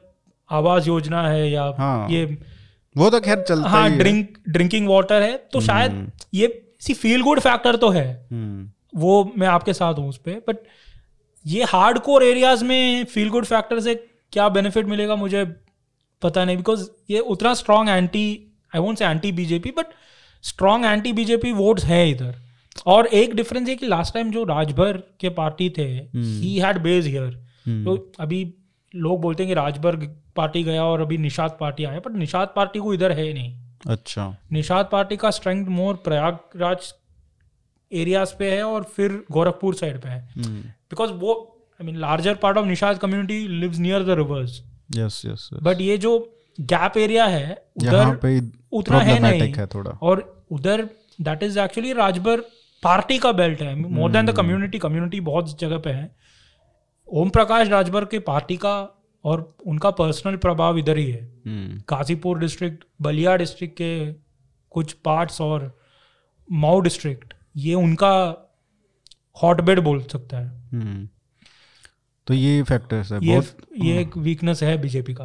आवास योजना है या हाँ, ये वो तो खैर चलता हाँ ही है। ड्रिंक ड्रिंकिंग वाटर है तो शायद ये सी फील गुड फैक्टर तो है। हम्म, वो मैं आपके साथ हूँ उस पर बट ये हार्ड कोर एरियाज़ में फील गुड फैक्टर से क्या बेनिफिट मिलेगा मुझे पता नहीं बिकॉज़ ये उतना strong anti I won't say anti BJP but strong anti BJP votes है इधर। और एक डिफरेंस है कि लास्ट टाइम जो राजभर के पार्टी थे ही हैड बेस हियर तो अभी लोग बोलते हैं कि राजभर पार्टी गया और अभी निषाद पार्टी आया बट निषाद पार्टी को इधर है नहीं। अच्छा। निषाद पार्टी का स्ट्रेंथ मोर प्रयागराज एरियाज़ पे है और फिर गोरखपुर साइड पे है। बिकॉज़ वो I mean larger part of Nishad community lives near the rivers yes yes but ये जो गैप एरिया है उधर उतना है नहीं। है थोड़ा। और उधर that is actually Rajbhar party का बेल्ट है। More than the community community बहुत जगह पे है। ओम प्रकाश राजभर के पार्टी का और उनका पर्सनल प्रभाव इधर ही है। Hmm, Ghazipur district Ballia district के कुछ पार्ट्स और मऊ डिस्ट्रिक्ट ये उनका हॉटबेड बोल सकता है। हम्म। तो ये फैक्टर्स है ये बहुत ये एक वीकनेस है बीजेपी का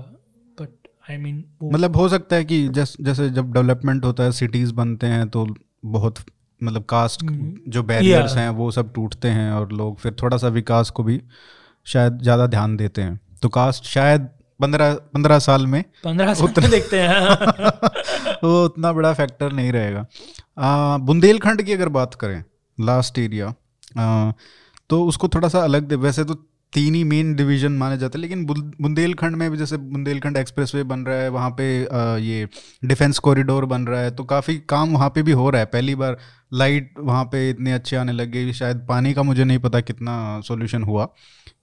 बट आई मीन मतलब हो सकता है कि जैस, जैसे जब डेवलपमेंट होता है सिटीज़ बनते हैं तो बहुत मतलब कास्ट जो बैरियर्स हैं वो सब टूटते हैं और लोग फिर थोड़ा सा विकास को भी शायद ज़्यादा ध्यान देते हैं। तो कास्ट शायद पंद्रह पंद्रह साल में पंद्रह साल देखते हैं। वो उतना बड़ा फैक्टर नहीं रहेगा। आ, बुंदेलखंड की अगर बात करें लास्ट एरिया तो उसको थोड़ा सा अलग दे वैसे तो तीन ही मेन डिवीज़न माने जाते हैं। लेकिन बुंदेलखंड में भी जैसे बुंदेलखंड एक्सप्रेसवे बन रहा है, वहाँ पे ये डिफेंस कॉरिडोर बन रहा है तो काफ़ी काम वहाँ पे भी हो रहा है। पहली बार लाइट वहाँ पे इतने अच्छे आने लग गए, शायद पानी का मुझे नहीं पता कितना सॉल्यूशन हुआ।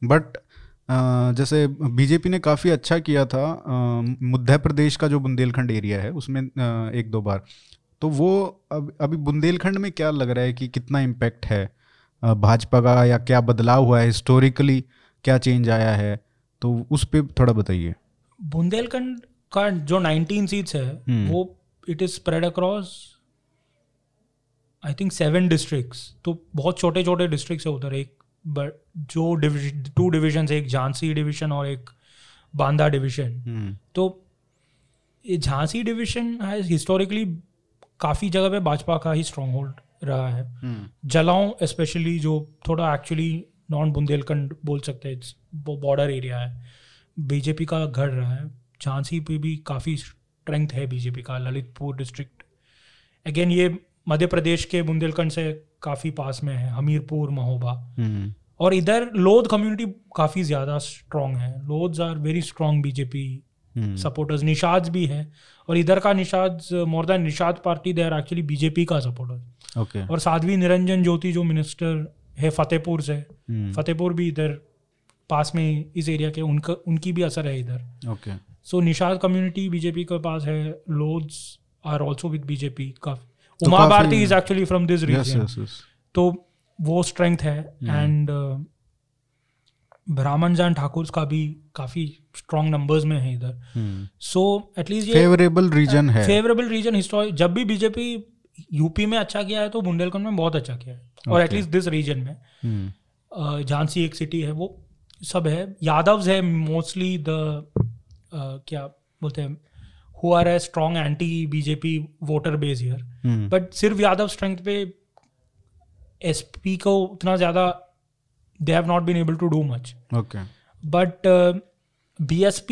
बट जैसे बीजेपी ने काफ़ी अच्छा किया था मध्य प्रदेश का जो बुंदेलखंड एरिया है, उसमें एक दो बार। तो वो अब, अभी बुंदेलखंड में क्या लग रहा है कि कितना इम्पैक्ट है? भाजपा का या क्या बदलाव हुआ है? हिस्टोरिकली क्या चेंज आया है? तो उस पर थोड़ा बताइए। बुंदेलखंड का जो 19 सीट्स है हम्म। वो it is spread across I think seven districts तो बहुत छोटे छोटे डिस्ट्रिक्ट्स है उधर एक बट जो डिविजन टू डिविजन एक झांसी डिवीज़न और एक बांदा डिवीज़न हम्म। तो ये झांसी डिविजन है हिस्टोरिकली काफ़ी जगह पे भाजपा का ही स्ट्रॉन्ग होल्ड रहा है। हम्म। जलाओं स्पेशली जो थोड़ा एक्चुअली नॉन बुंदेलखंड बोल सकते हैं इट्स बॉर्डर एरिया है। बीजेपी का घर रहा है। झांसी पे भी काफ़ी स्ट्रेंथ है बीजेपी का ललितपुर डिस्ट्रिक्ट अगेन ये मध्य प्रदेश के बुंदेलखंड से काफ़ी पास में है हमीरपुर महोबा हम्म। और इधर लोध कम्युनिटी काफ़ी ज़्यादा स्ट्रॉन्ग है। Lodhs are very strong BJP supporters Nishad भी है। और इधर का Nishad more than Nishad party they are actually BJP का सपोर्टर ओके और साध्वी निरंजन ज्योति जो मिनिस्टर है फतेहपुर से हम्म फतेहपुर भी इधर पास में इस एरिया के उनका उनकी भी असर है इधर। Okay so Nishad community BJP के पास है Lodhs are also with BJP काफ़ी। Uma Bharti is actually from this region तो वो स्ट्रेंथ है। एंड ब्राह्मण जान ठाकुर का भी काफ़ी स्ट्रॉन्ग नंबर्स में है इधर। सो एटलीस्ट ये फेवरेबल रीजन है। फेवरेबल रीजन हिस्टोरिक जब भी बीजेपी यूपी में अच्छा किया है तो बुंदेलखंड में बहुत अच्छा किया है। और एटलीस्ट दिस रीजन में। अ, झांसी एक सिटी है वो सब है। यादव्स है मोस्टली द क्या बोलते हैं who are a strong anti BJP voter base here but सिर्फ़ यादव स्ट्रेंथ पे एसपी को उतना ज़्यादा they have not been able to do much okay uh, BSP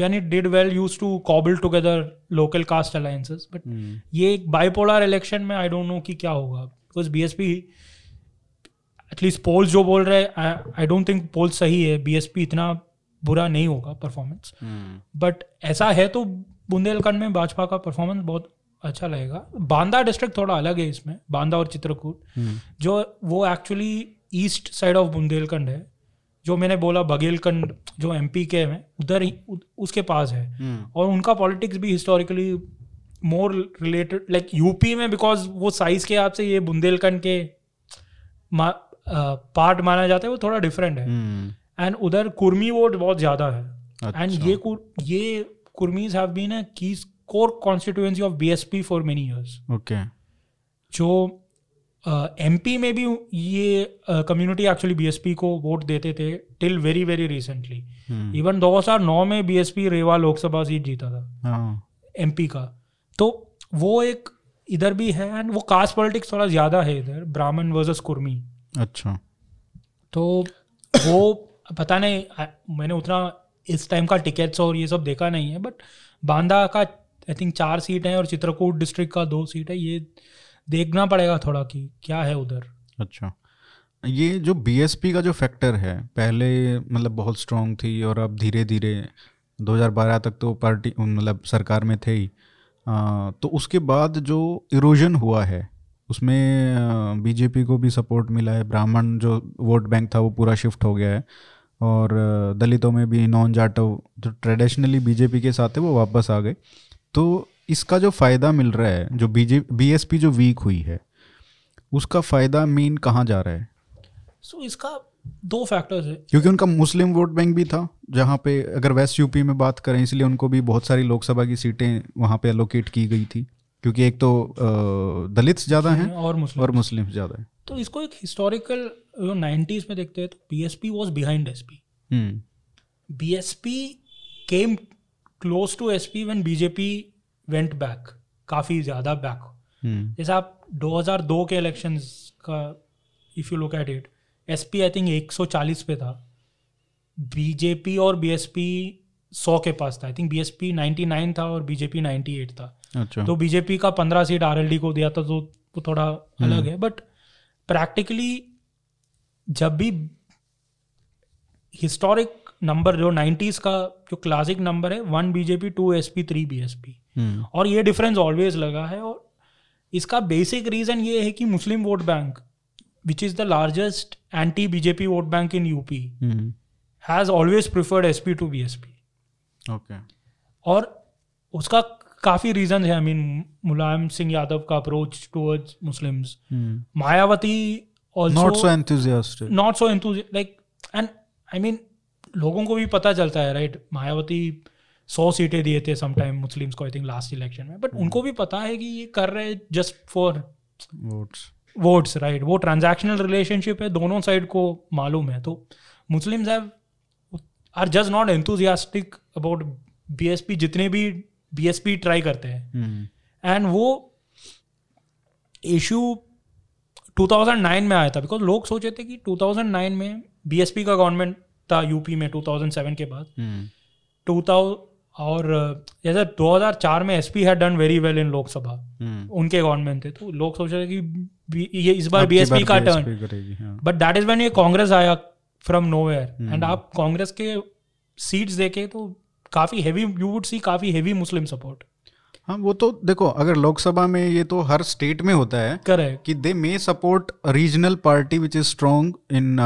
when it did well used to cobble together local caste alliances. But हम्म ये एक बाइपोलर इलेक्शन में आई डोंट नो कि क्या होगा। बिकॉज़ बीएसपी एटलीस्ट पोल्स जो बोल रहे हैं आई डोंट थिंक पोल्स सही है। बीएसपी इतना बुरा नहीं होगा परफॉर्मेंस बट ऐसा है तो बुंदेलखंड में भाजपा का परफॉर्मेंस बहुत अच्छा लगेगा। बांदा डिस्ट्रिक्ट थोड़ा अलग है इसमें बांदा और चित्रकूट। हम्म जो वो actually east side of Bundelkhand है। जो मैंने बोला बघेलखंड जो एमपी के हैं उधर ही उसके पास है। हम्म। और उनका पॉलिटिक्स भी historically more related like UP में बिकॉज़ वो साइज़ के हिसाब से ये बुंदेलखंड के पार्ट माना जाता है वो थोड़ा डिफरेंट है। हम्म। एंड उधर कुर्मी वोट बहुत ज़्यादा है। एंड अच्छा। ये कुर- ये कुर्मीज have been a key core constituency of BSP for many years okay जो एमपी में भी ये कम्युनिटी एक्चुअली बीएसपी को वोट देते थे till very very recently even 2009 में बीएसपी रेवा लोकसभा सीट जीता था। हाँ। एमपी का। तो वो एक इधर भी है एंड वो कास्ट पॉलिटिक्स थोड़ा ज़्यादा है इधर ब्राह्मण वर्सेस कुर्मी। अच्छा। तो वो पता नहीं मैंने उतना इस टाइम का टिकट्स और ये सब देखा नहीं है बट बांदा का आई थिंक चार सीट है और चित्रकूट डिस्ट्रिक्ट का दो सीट है ये देखना पड़ेगा थोड़ा कि क्या है उधर। अच्छा। ये जो बीएसपी का जो फैक्टर है पहले मतलब बहुत स्ट्रांग थी और अब धीरे धीरे 2012 तक तो पार्टी मतलब सरकार में थे ही। आ, तो उसके बाद जो इरोजन हुआ है उसमें बीजेपी को भी सपोर्ट मिला है। ब्राह्मण जो वोट बैंक था वो पूरा शिफ्ट हो गया है। और दलितों में भी नॉन जाटव जो ट्रेडिशनली बीजेपी के साथ है वो वापस आ गए। तो इसका जो फ़ायदा मिल रहा है जो बीजे बीएसपी जो वीक हुई है उसका फ़ायदा मीन कहाँ जा रहा है? सो so, इसका दो फैक्टर्स है। क्योंकि उनका मुस्लिम वोट बैंक भी था जहाँ पे अगर वेस्ट यूपी में बात करें इसलिए उनको भी बहुत सारी लोकसभा की सीटें वहाँ पे एलोकेट की गई थी। क्योंकि एक तो दलित ज़्यादा हैं और मुस्लिम। और मुस्लिम ज़्यादा हैं। तो इसको एक हिस्टोरिकल नाइन्टीज में देखते हैं तो BSP was behind SP hmm. BSP came close to SP when BJP went back काफ़ी ज़्यादा बैक जैसे आप 2002 के इलेक्शन का if you look at it SP I think 140 पे था। बीजेपी और बीएसपी 100 के पास था। आई थिंक बीएसपी 99 था और बीजेपी 98 था। अच्छा। तो बीजेपी का 15 सीट आरएलडी को दिया था तो वो थोड़ा अलग है। बट प्रैक्टिकली जब भी हिस्टोरिक नंबर जो 90s का जो क्लासिक नंबर है one BJP two S P three BSP hmm. और ये डिफरेंस ऑलवेज लगा है और इसका बेसिक रीजन ये है कि Muslim vote bank which is the largest anti BJP vote bank in UP has always preferred SP to BSP okay और उसका काफ़ी रीजन है आई मीन मुलायम सिंह यादव का approach towards Muslims hmm. Mayawati not so enthusiastic not so like and I mean लोगों को भी पता चलता है राइट right? मायावती सौ सीटें दिए थे समटाइम मुस्लिम्स को आई थिंक लास्ट इलेक्शन में। बट उनको भी पता है कि ये कर रहे हैं just for votes votes right वो ट्रांजैक्शनल रिलेशनशिप है दोनों साइड को मालूम है। तो Muslims have are just not enthusiastic about BSP जितने भी बीएसपी ट्राई करते हैं। एंड वो इशू 2009 में आया था बिकॉज़ लोग सोचे थे कि 2009 में बीएसपी का गवर्नमेंट था यूपी में 2007 के बाद। हम्म 2000 और जैसे 2004 में SP had done very well in Lok Sabha उनके गवर्नमेंट थे तो लोग सोच रहे कि ये इस बार बीएसपी का turn but that is when ये कांग्रेस आया फ्रॉम नोवेयर। एंड आप कांग्रेस के सीट्स देखे तो काफ़ी हेवी यू वुड सी काफ़ी हेवी मुस्लिम सपोर्ट हाँ वो तो देखो अगर लोकसभा में ये तो हर स्टेट में होता है करेक्ट कि they may support regional party which is strong in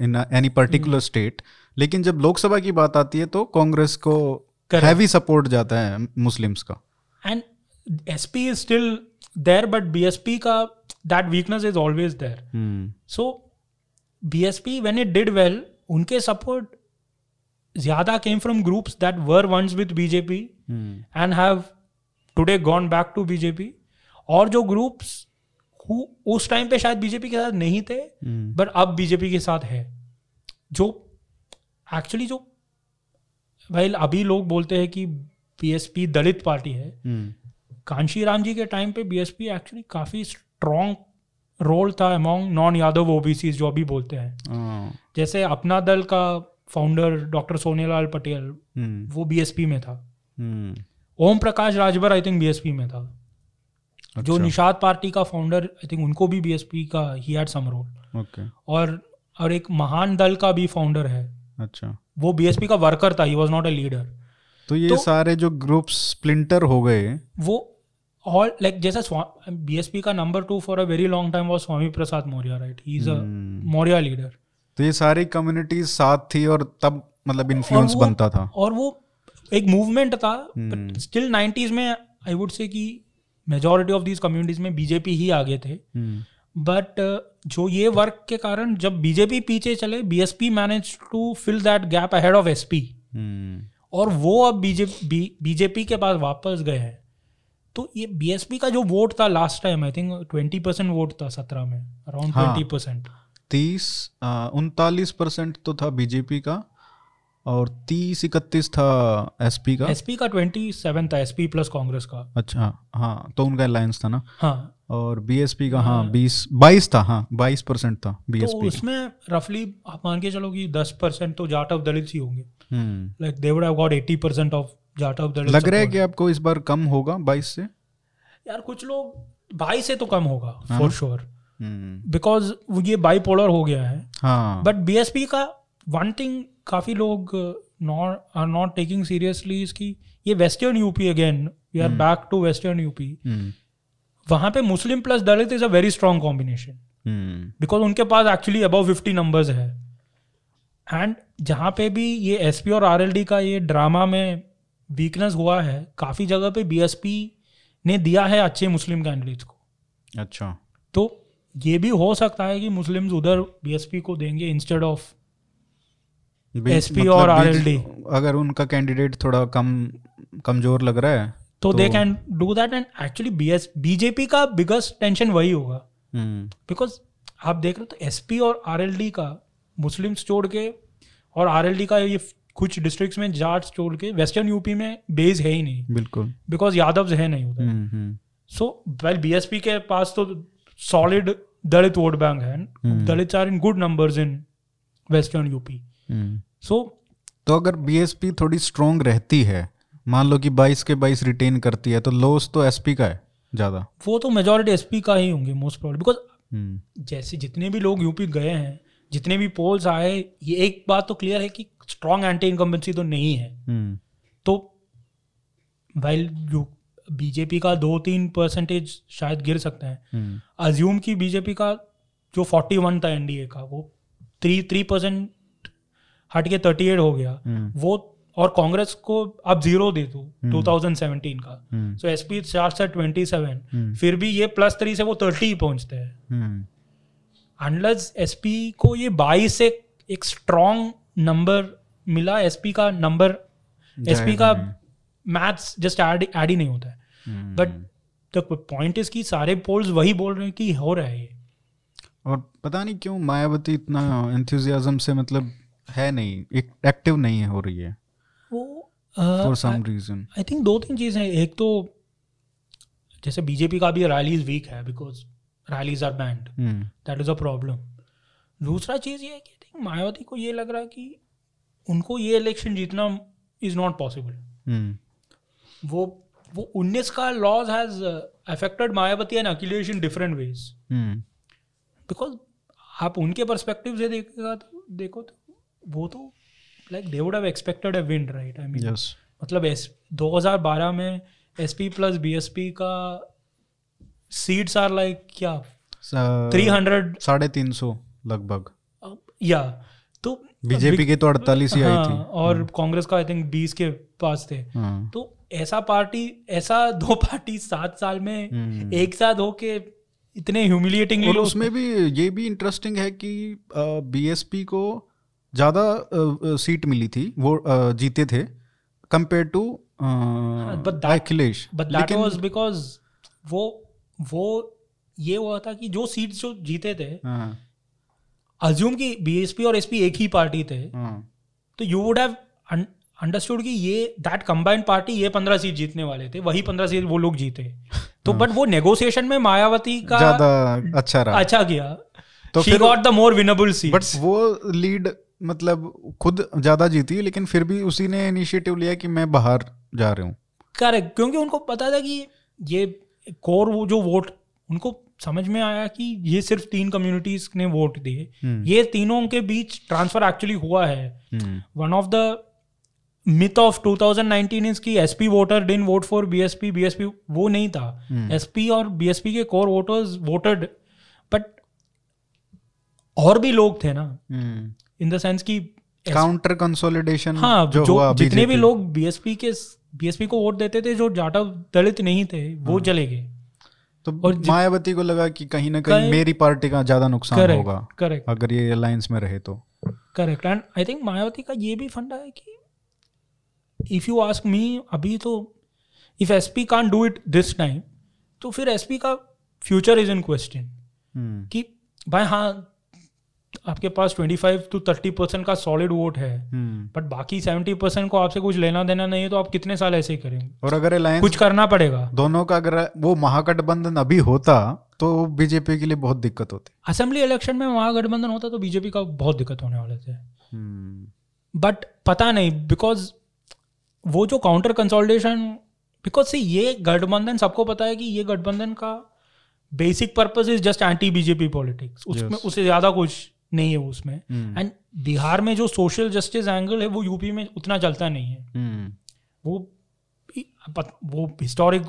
in any particular state लेकिन जब लोकसभा की बात आती है तो कांग्रेस को. हैवी सपोर्ट जाता है मुस्लिम्स का। And SP is still there but BSP का that weakness is always there so BSP when it did well उनके सपोर्ट ज़्यादा came from groups that were once with BJP and have today gone back to BJP और जो ग्रुप्स उस टाइम पे शायद बीजेपी के साथ नहीं थे बट अब बीजेपी के साथ है जो एक्चुअली जो वेल अभी लोग बोलते हैं कि बीएसपी दलित पार्टी है। हम्म। कांशी राम जी के टाइम पे बीएसपी एक्चुअली काफ़ी स्ट्रॉन्ग रोल था अमॉन्ग नॉन यादव ओबीसी जो अभी बोलते हैं। हाँ, जैसे अपना दल का फाउंडर डॉक्टर सोनेलाल पटेल वो बीएसपी में था। हम्म। Om Prakash Rajbhar I think BSP में था। अच्छा। जो निषाद पार्टी का फाउंडर आई थिंक उनको भी बीएसपी का ही हैड सम रोल और और एक महान दल का भी फाउंडर है। अच्छा। वो बीएसपी का वर्कर था he was not a leader तो ये तो- सारे जो ग्रुप्स स्प्लिंटर हो गए। वो ऑल लाइक जैसे बीएसपी का number two for a very long time was Swami Prasad Maurya right he is a Maurya leader तो ये सारी कम्युनिटीज साथ थी और तब मतलब इन्फ्लुएंस बनता था। और वो एक मूवमेंट था। स्टिल नाइन्टीज में आई वुड से कि मेजोरिटी ऑफ़ दीज कम्युनिटीज में बीजेपी ही आगे थे। हम्म, बट जो ये वर्क के कारण जब बीजेपी पीछे चले BSP manage to fill that gap ahead of SP और वो अब बीजेपी बीजेपी के पास वापस गए हैं। तो ये बीएसपी का जो वोट था last time I think twenty percent vote था सत्रह में अराउंड। ट्वेंटी परसेंट तीस उनतालीस परसेंट तो था बीजेपी का और तीस इकतीस था एसपी का। एसपी का ट्वेंटी सेवन था एसपी प्लस कांग्रेस का। अच्छा हाँ तो उनका अलायंस था ना? हाँ। और बीएसपी का हाँ बीस बाईस था हाँ बाईस परसेंट था तो बीएसपी उसमें रफली आप मान के चलो कि दस परसेंट तो जाट ऑफ़ दलित ही होंगे। Like they would have got eighty percent of Jat of Dalit लग रहा है कि आपको इस बार कम होगा बाईस से? यार कुछ लोग बाई से तो कम होगा हाँ। फॉर श्योर बिकॉज़ ये बाईपोलर हो गया है। हाँ। बट बीएसपी का वन थिंग काफ़ी लोग not are not taking seriously इसकी ये western UP again we are back to western UP वहाँ पे Muslim plus Dalit is a very strong combination because उनके पास एक्चुअली अबव फिफ्टी नंबर्स है. एंड जहाँ पे भी ये एसपी और आरएलडी का ये ड्रामा में वीकनेस हुआ है काफ़ी जगह पे बीएसपी ने दिया है अच्छे मुस्लिम कैंडिडेट्स को. अच्छा. तो ये भी हो सकता है कि मुस्लिम्स उधर बीएसपी को देंगे इंस्टेड ऑफ़ बी- SP और RLD अगर उनका कैंडिडेट थोड़ा कम कमज़ोर लग रहा है तो they can do that and actually B S BJP का बिगेस्ट टेंशन वही होगा। बिकॉज़ आप देख रहे हो तो एसपी और आरएलडी का मुस्लिम्स छोड़ के और आरएलडी का ये कुछ डिस्ट्रिक्ट्स में जाट्स छोड़ के वेस्टर्न यूपी में बेस है ही नहीं। बिल्कुल। बिकॉज़ यादव है नहीं उधर। सो वेल बीएसपी के पास तो सॉलिड दलित वोट बैंक है। हम्म। Dalit are in good numbers in western UP so तो अगर बीएसपी थोड़ी स्ट्रोंग रहती है मान लो कि 22 के 22 रिटेन करती है तो लॉस तो एसपी का है ज़्यादा। वो तो मेजोरिटी एसपी का ही होंगे मोस्ट प्रॉब्लम बिकॉज़ जैसे जितने भी लोग यूपी गए हैं जितने भी पोल्स आए ये एक बात तो क्लियर है कि स्ट्रॉन्ग एंटी इनकम्बेंसी तो नहीं है। हम्म। तो वाइल यू बीजेपी का दो तीन परसेंटेज शायद गिर सकते हैं अज्यूम की बीजेपी का जो 41 था एनडीए का वो थ्री थ्री परसेंट हट के थर्टी एट हो गया हम्म। वो और कांग्रेस को अब ज़ीरो दे दो 2017 का। हम्म। सो एसपी चार से ट्वेंटी सेवन हम्म। फिर भी ये प्लस थ्री से वो थर्टी ही। पहुँचते हैं अनलस एसपी को ये बाईस से एक स्ट्रॉन्ग नंबर मिला एसपी का नंबर एसपी का मैथ्स जस्ट ऐड ऐड ही नहीं होता है। बट द पॉइंट इज़ कि सारे पोल्स वही बोल रहे हैं कि हो रहा है ये। और पता नहीं क्यों मायावती इतना एंथुजियाज्म से मतलब है नहीं एक एक्टिव नहीं है हो रही है। For some reason I think दो तीन चीज़ें हैं। एक तो जैसे बीजेपी का भी रैलीज वीक है because rallies are banned that is a problem दूसरा चीज़ ये है कि आई थिंक मायावती को ये लग रहा है कि उनको ये इलेक्शन जीतना इज़ नॉट पॉसिबल वो वो उन्नीस का loss has affected Mayawati and Akhilesh in different ways because आप उनके परस्पेक्टिव से देखेगा तो देखो तो वो तो like they would have expected a win right I mean yes मतलब एस 2012 में एसपी प्लस बीएसपी का सीट्स आर लाइक क्या? 300 साढ़े तीन सौ लगभग। या तो बीजेपी की तो अड़तालीस ही आई हाँ, थी। और कांग्रेस का आई थिंक 20 के पास थे। हाँ। तो ऐसा पार्टी ऐसा दो पार्टी सात साल में हम्म। एक साथ होके इतने ह्यूमिलिएटिंगली और उसमें भी ये भी इंटरेस्टिंग है कि बीएसपी को ज़्यादा सीट मिली थी वो जीते थे compare to Akhilesh. But that was because वो वो ये हुआ था कि जो सीट्स जो जीते थे हाँ, अज्यूम कि बीएसपी और एसपी एक ही पार्टी थे हाँ, तो यू वुड हैव अंडरस्टूड कि ये दैट कंबाइंड पार्टी ये पंद्रह सीट जीतने वाले थे वही पंद्रह सीट वो लोग जीते। तो बट वो नेगोशिएशन में मायावती का ज़्यादा अच्छा रहा। अच्छा किया। तो she got the more winnable seat but वो लीड मतलब खुद ज़्यादा जीती लेकिन फिर भी उसी ने इनिशिएटिव लिया कि मैं बाहर जा रहा हूँ करेक्ट क्योंकि उनको पता था कि ये कोर वो जो वोट उनको समझ में आया कि ये सिर्फ़ तीन कम्युनिटीज ने वोट दिए हम्म। ये तीनों के बीच ट्रांसफ़र एक्चुअली हुआ है हम्म, one of the myth of 2019 is कि SP voter didn't vote for BSP BSP वो नहीं था हम्म। एसपी और बीएसपी के कोर वोटर्स वोटेड बट और भी लोग थे ना हम्म। इन द सेंस कि काउंटर कंसोलिडेशन हाँ जो, जो, हुआ जितने भी लोग बीएसपी के बीएसपी को वोट देते थे जो जाटव दलित नहीं थे वो हाँ। चले गए। तो और मायावती को लगा कि कहीं ना कहीं मेरी पार्टी का ज़्यादा नुकसान करेक्ट होगा करेक्ट अगर ये अलायंस में रहे तो। Correct and I think Mayawati का ये भी फंडा है कि इफ़ यू आस्क मी अभी तो if SP can do it this time तो फिर एसपी का फ्यूचर इज़ इन क्वेश्चन कि भाई हाँ आपके पास 25 टू 30 परसेंट का सॉलिड वोट है। हम्म। बट बाकी 70 परसेंट को आपसे कुछ लेना देना नहीं है तो आप कितने साल ऐसे ही करेंगे? और अगर अलायंस कुछ करना पड़ेगा। दोनों का अगर वो महागठबंधन अभी होता तो बीजेपी के लिए बहुत दिक्कत होती। असेंबली इलेक्शन में महागठबंधन होता तो बीजेपी का बहुत दिक्कत होने वाले थे। हम्म, बट पता नहीं बिकॉज़ वो जो काउंटर कंसोलिडेशन बिकॉज़ से ये गठबंधन सबको पता है कि ये गठबंधन का basic purpose is just anti BJP politics उसमें Yes. उससे ज़्यादा कुछ नहीं है उसमें। हम्म, एंड बिहार में जो सोशल जस्टिस एंगल है वो यूपी में उतना चलता नहीं है। हम्म। वो वो हिस्टोरिक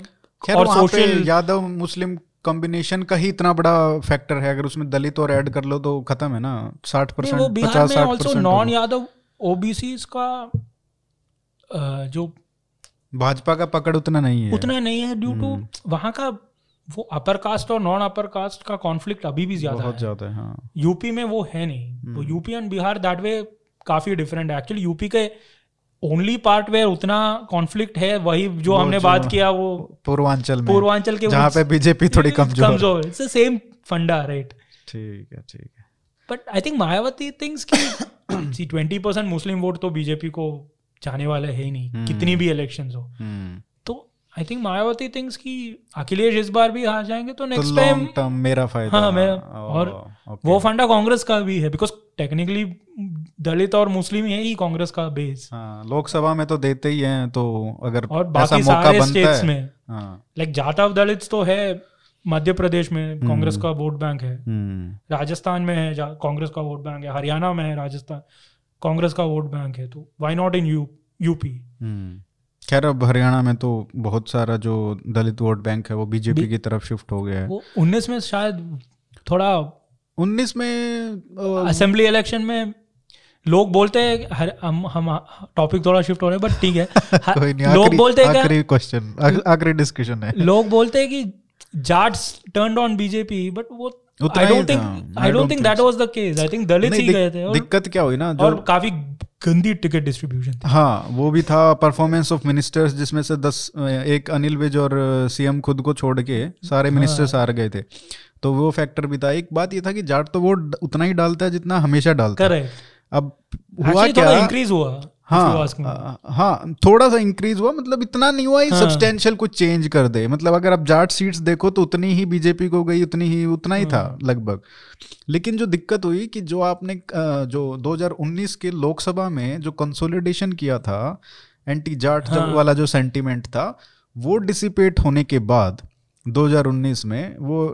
और सोशल यादव मुस्लिम कॉम्बिनेशन का ही इतना बड़ा फैक्टर है। अगर उसमें दलित और ऐड कर लो तो खत्म है ना। साठ परसेंट बिहार पचास में ऑल्सो नॉन यादव ओबीसी का जो भाजपा का पकड़ उतना नहीं है। उतना नहीं है ड्यू टू हम्म। वहाँ का वो अपर कास्ट और नॉन अपर कास्ट का कॉन्फ्लिक्ट अभी भी ज़्यादा बहुत है। ज़्यादा है हाँ। यूपी में वो है नहीं। वो UP and Bihar that way काफ़ी डिफरेंट है। एक्चुअली यूपी के ओनली पार्ट वेयर उतना कॉन्फ्लिक्ट है वही जो हमने बात किया वो पूर्वांचल में पूर्वांचल के जहाँ पे बीजेपी थोड़ी कमज़ोर कमज़ोर इट्स द सेम फंडा राइट ठीक है ठीक है। But I think Mayawati thinks कि see twenty percent Muslim vote तो बीजेपी को जाने वाले है ही नहीं हम्म। कितनी भी इलेक्शंस हो। हम्म, आई थिंक मायावती थिंक्स कि अखिलेश इस बार भी हार जाएँगे तो तो नेक्स्ट टाइम टर्म मेरा फ़ायदा हाँ, मेरा- ओ, और ओके। वो फंडा कांग्रेस का भी है बिकॉज़ टेक्निकली दलित और मुस्लिम है ही कांग्रेस का बेस हाँ लोकसभा में तो देते ही हैं तो अगर और बाकी मौका सारे बनता स्टेट्स है। में। हाँ। लाइक जाटव दलित तो है मध्य प्रदेश में कांग्रेस का वोट बैंक है। हम्म, राजस्थान में है कांग्रेस का वोट बैंक है। हरियाणा में है राजस्थान कांग्रेस का वोट बैंक है तो why not in U UP हम्म। खैर अब हरियाणा में तो बहुत सारा जो दलित वोट बैंक है वो बीजेपी बी- की तरफ़ शिफ्ट हो गया है। वो उन्नीस में शायद थोड़ा उन्नीस में असेंबली इलेक्शन में लोग बोलते हैं हर हम हम टॉपिक थोड़ा शिफ्ट हो रहे हैं बट ठीक है। लोग बोलते हैं आखिरी क्वेश्चन आखिरी डिस्कशन है। लोग बोलते हैं कि Jats turned on BJP but वो I don't think I don't think that was the case I think Dalit ही गए थे और, दिक्कत क्या हुई ना जो और काफ़ी गंदी टिकट डिस्ट्रीब्यूशन हाँ वो भी था परफॉर्मेंस ऑफ़ मिनिस्टर्स जिसमें से दस एक अनिल विज और सीएम खुद को छोड़ के सारे मिनिस्टर्स हाँ। हार गए थे। तो वो फैक्टर भी था। एक बात ये था कि जाट तो वोट उतना ही डालता है जितना हमेशा डालता है। अब हुआ क्या इंक्रीज हुआ। If you हाँ हाँ थोड़ा सा इंक्रीज हुआ मतलब इतना नहीं हुआ हाँ। सब्सटेंशियल कुछ चेंज कर दे मतलब अगर आप जाट सीट्स देखो तो उतनी ही बीजेपी को गई उतनी ही उतना ही था हाँ। लगभग लेकिन जो दिक्कत हुई कि जो आपने जो 2019 के लोकसभा में जो कंसोलिडेशन किया था एंटी जाट हाँ। वाला जो सेंटीमेंट था वो डिसिपेट होने के बाद 2019 में वो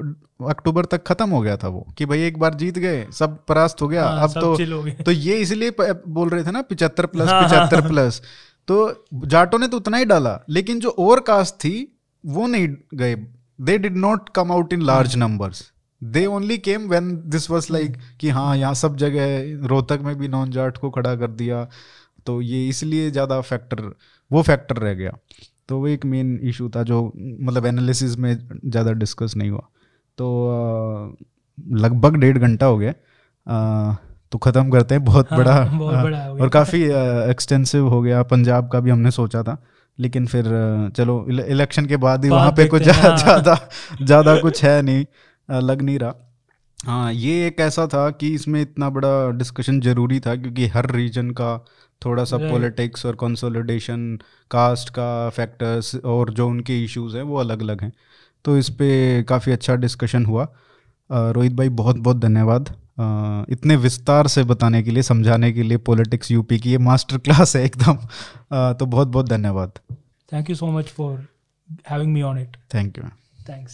अक्टूबर तक खत्म हो गया था वो कि भाई एक बार जीत गए सब परास्त हो गया हाँ, अब तो हो। तो ये इसलिए बोल रहे थे ना पिचहत्तर प्लस हाँ, हाँ, पिचहत्तर हाँ। प्लस तो जाटों ने तो उतना ही डाला लेकिन जो और कास्ट थी वो नहीं गए। They did not come out in large numbers they only came when this was like कि हाँ यहाँ सब जगह रोहतक में भी नॉन जाट को खड़ा कर दिया। तो ये इसलिए ज़्यादा फैक्टर वो फैक्टर रह गया। तो वो एक मेन इशू था जो मतलब एनालिसिस में ज़्यादा डिस्कस नहीं हुआ। तो लगभग डेढ़ घंटा हो गया। तो ख़त्म करते हैं। बहुत हाँ, बड़ा बहुत बड़ा हो और काफ़ी एक्सटेंसिव हो गया। पंजाब का भी हमने सोचा था। लेकिन फिर चलो इलेक्शन के बाद ही वहाँ पे कुछ हाँ। ज़्यादा ज़्यादा कुछ है नहीं लग नहीं रहा। हाँ ये एक ऐसा था कि इसमें इतना बड़ा डिस्कशन ज़रूरी था क्योंकि हर रीजन का थोड़ा सा पॉलिटिक्स और कंसोलिडेशन कास्ट का फैक्टर्स और जो उनके इश्यूज़ हैं वो अलग अलग हैं। तो इस पर काफ़ी अच्छा डिस्कशन हुआ। रोहित भाई बहुत बहुत धन्यवाद। इतने विस्तार से बताने के लिए समझाने के लिए पॉलिटिक्स यूपी की ये मास्टर क्लास है एकदम। तो बहुत बहुत धन्यवाद। Thank you so much for having me on it thank you Thanks.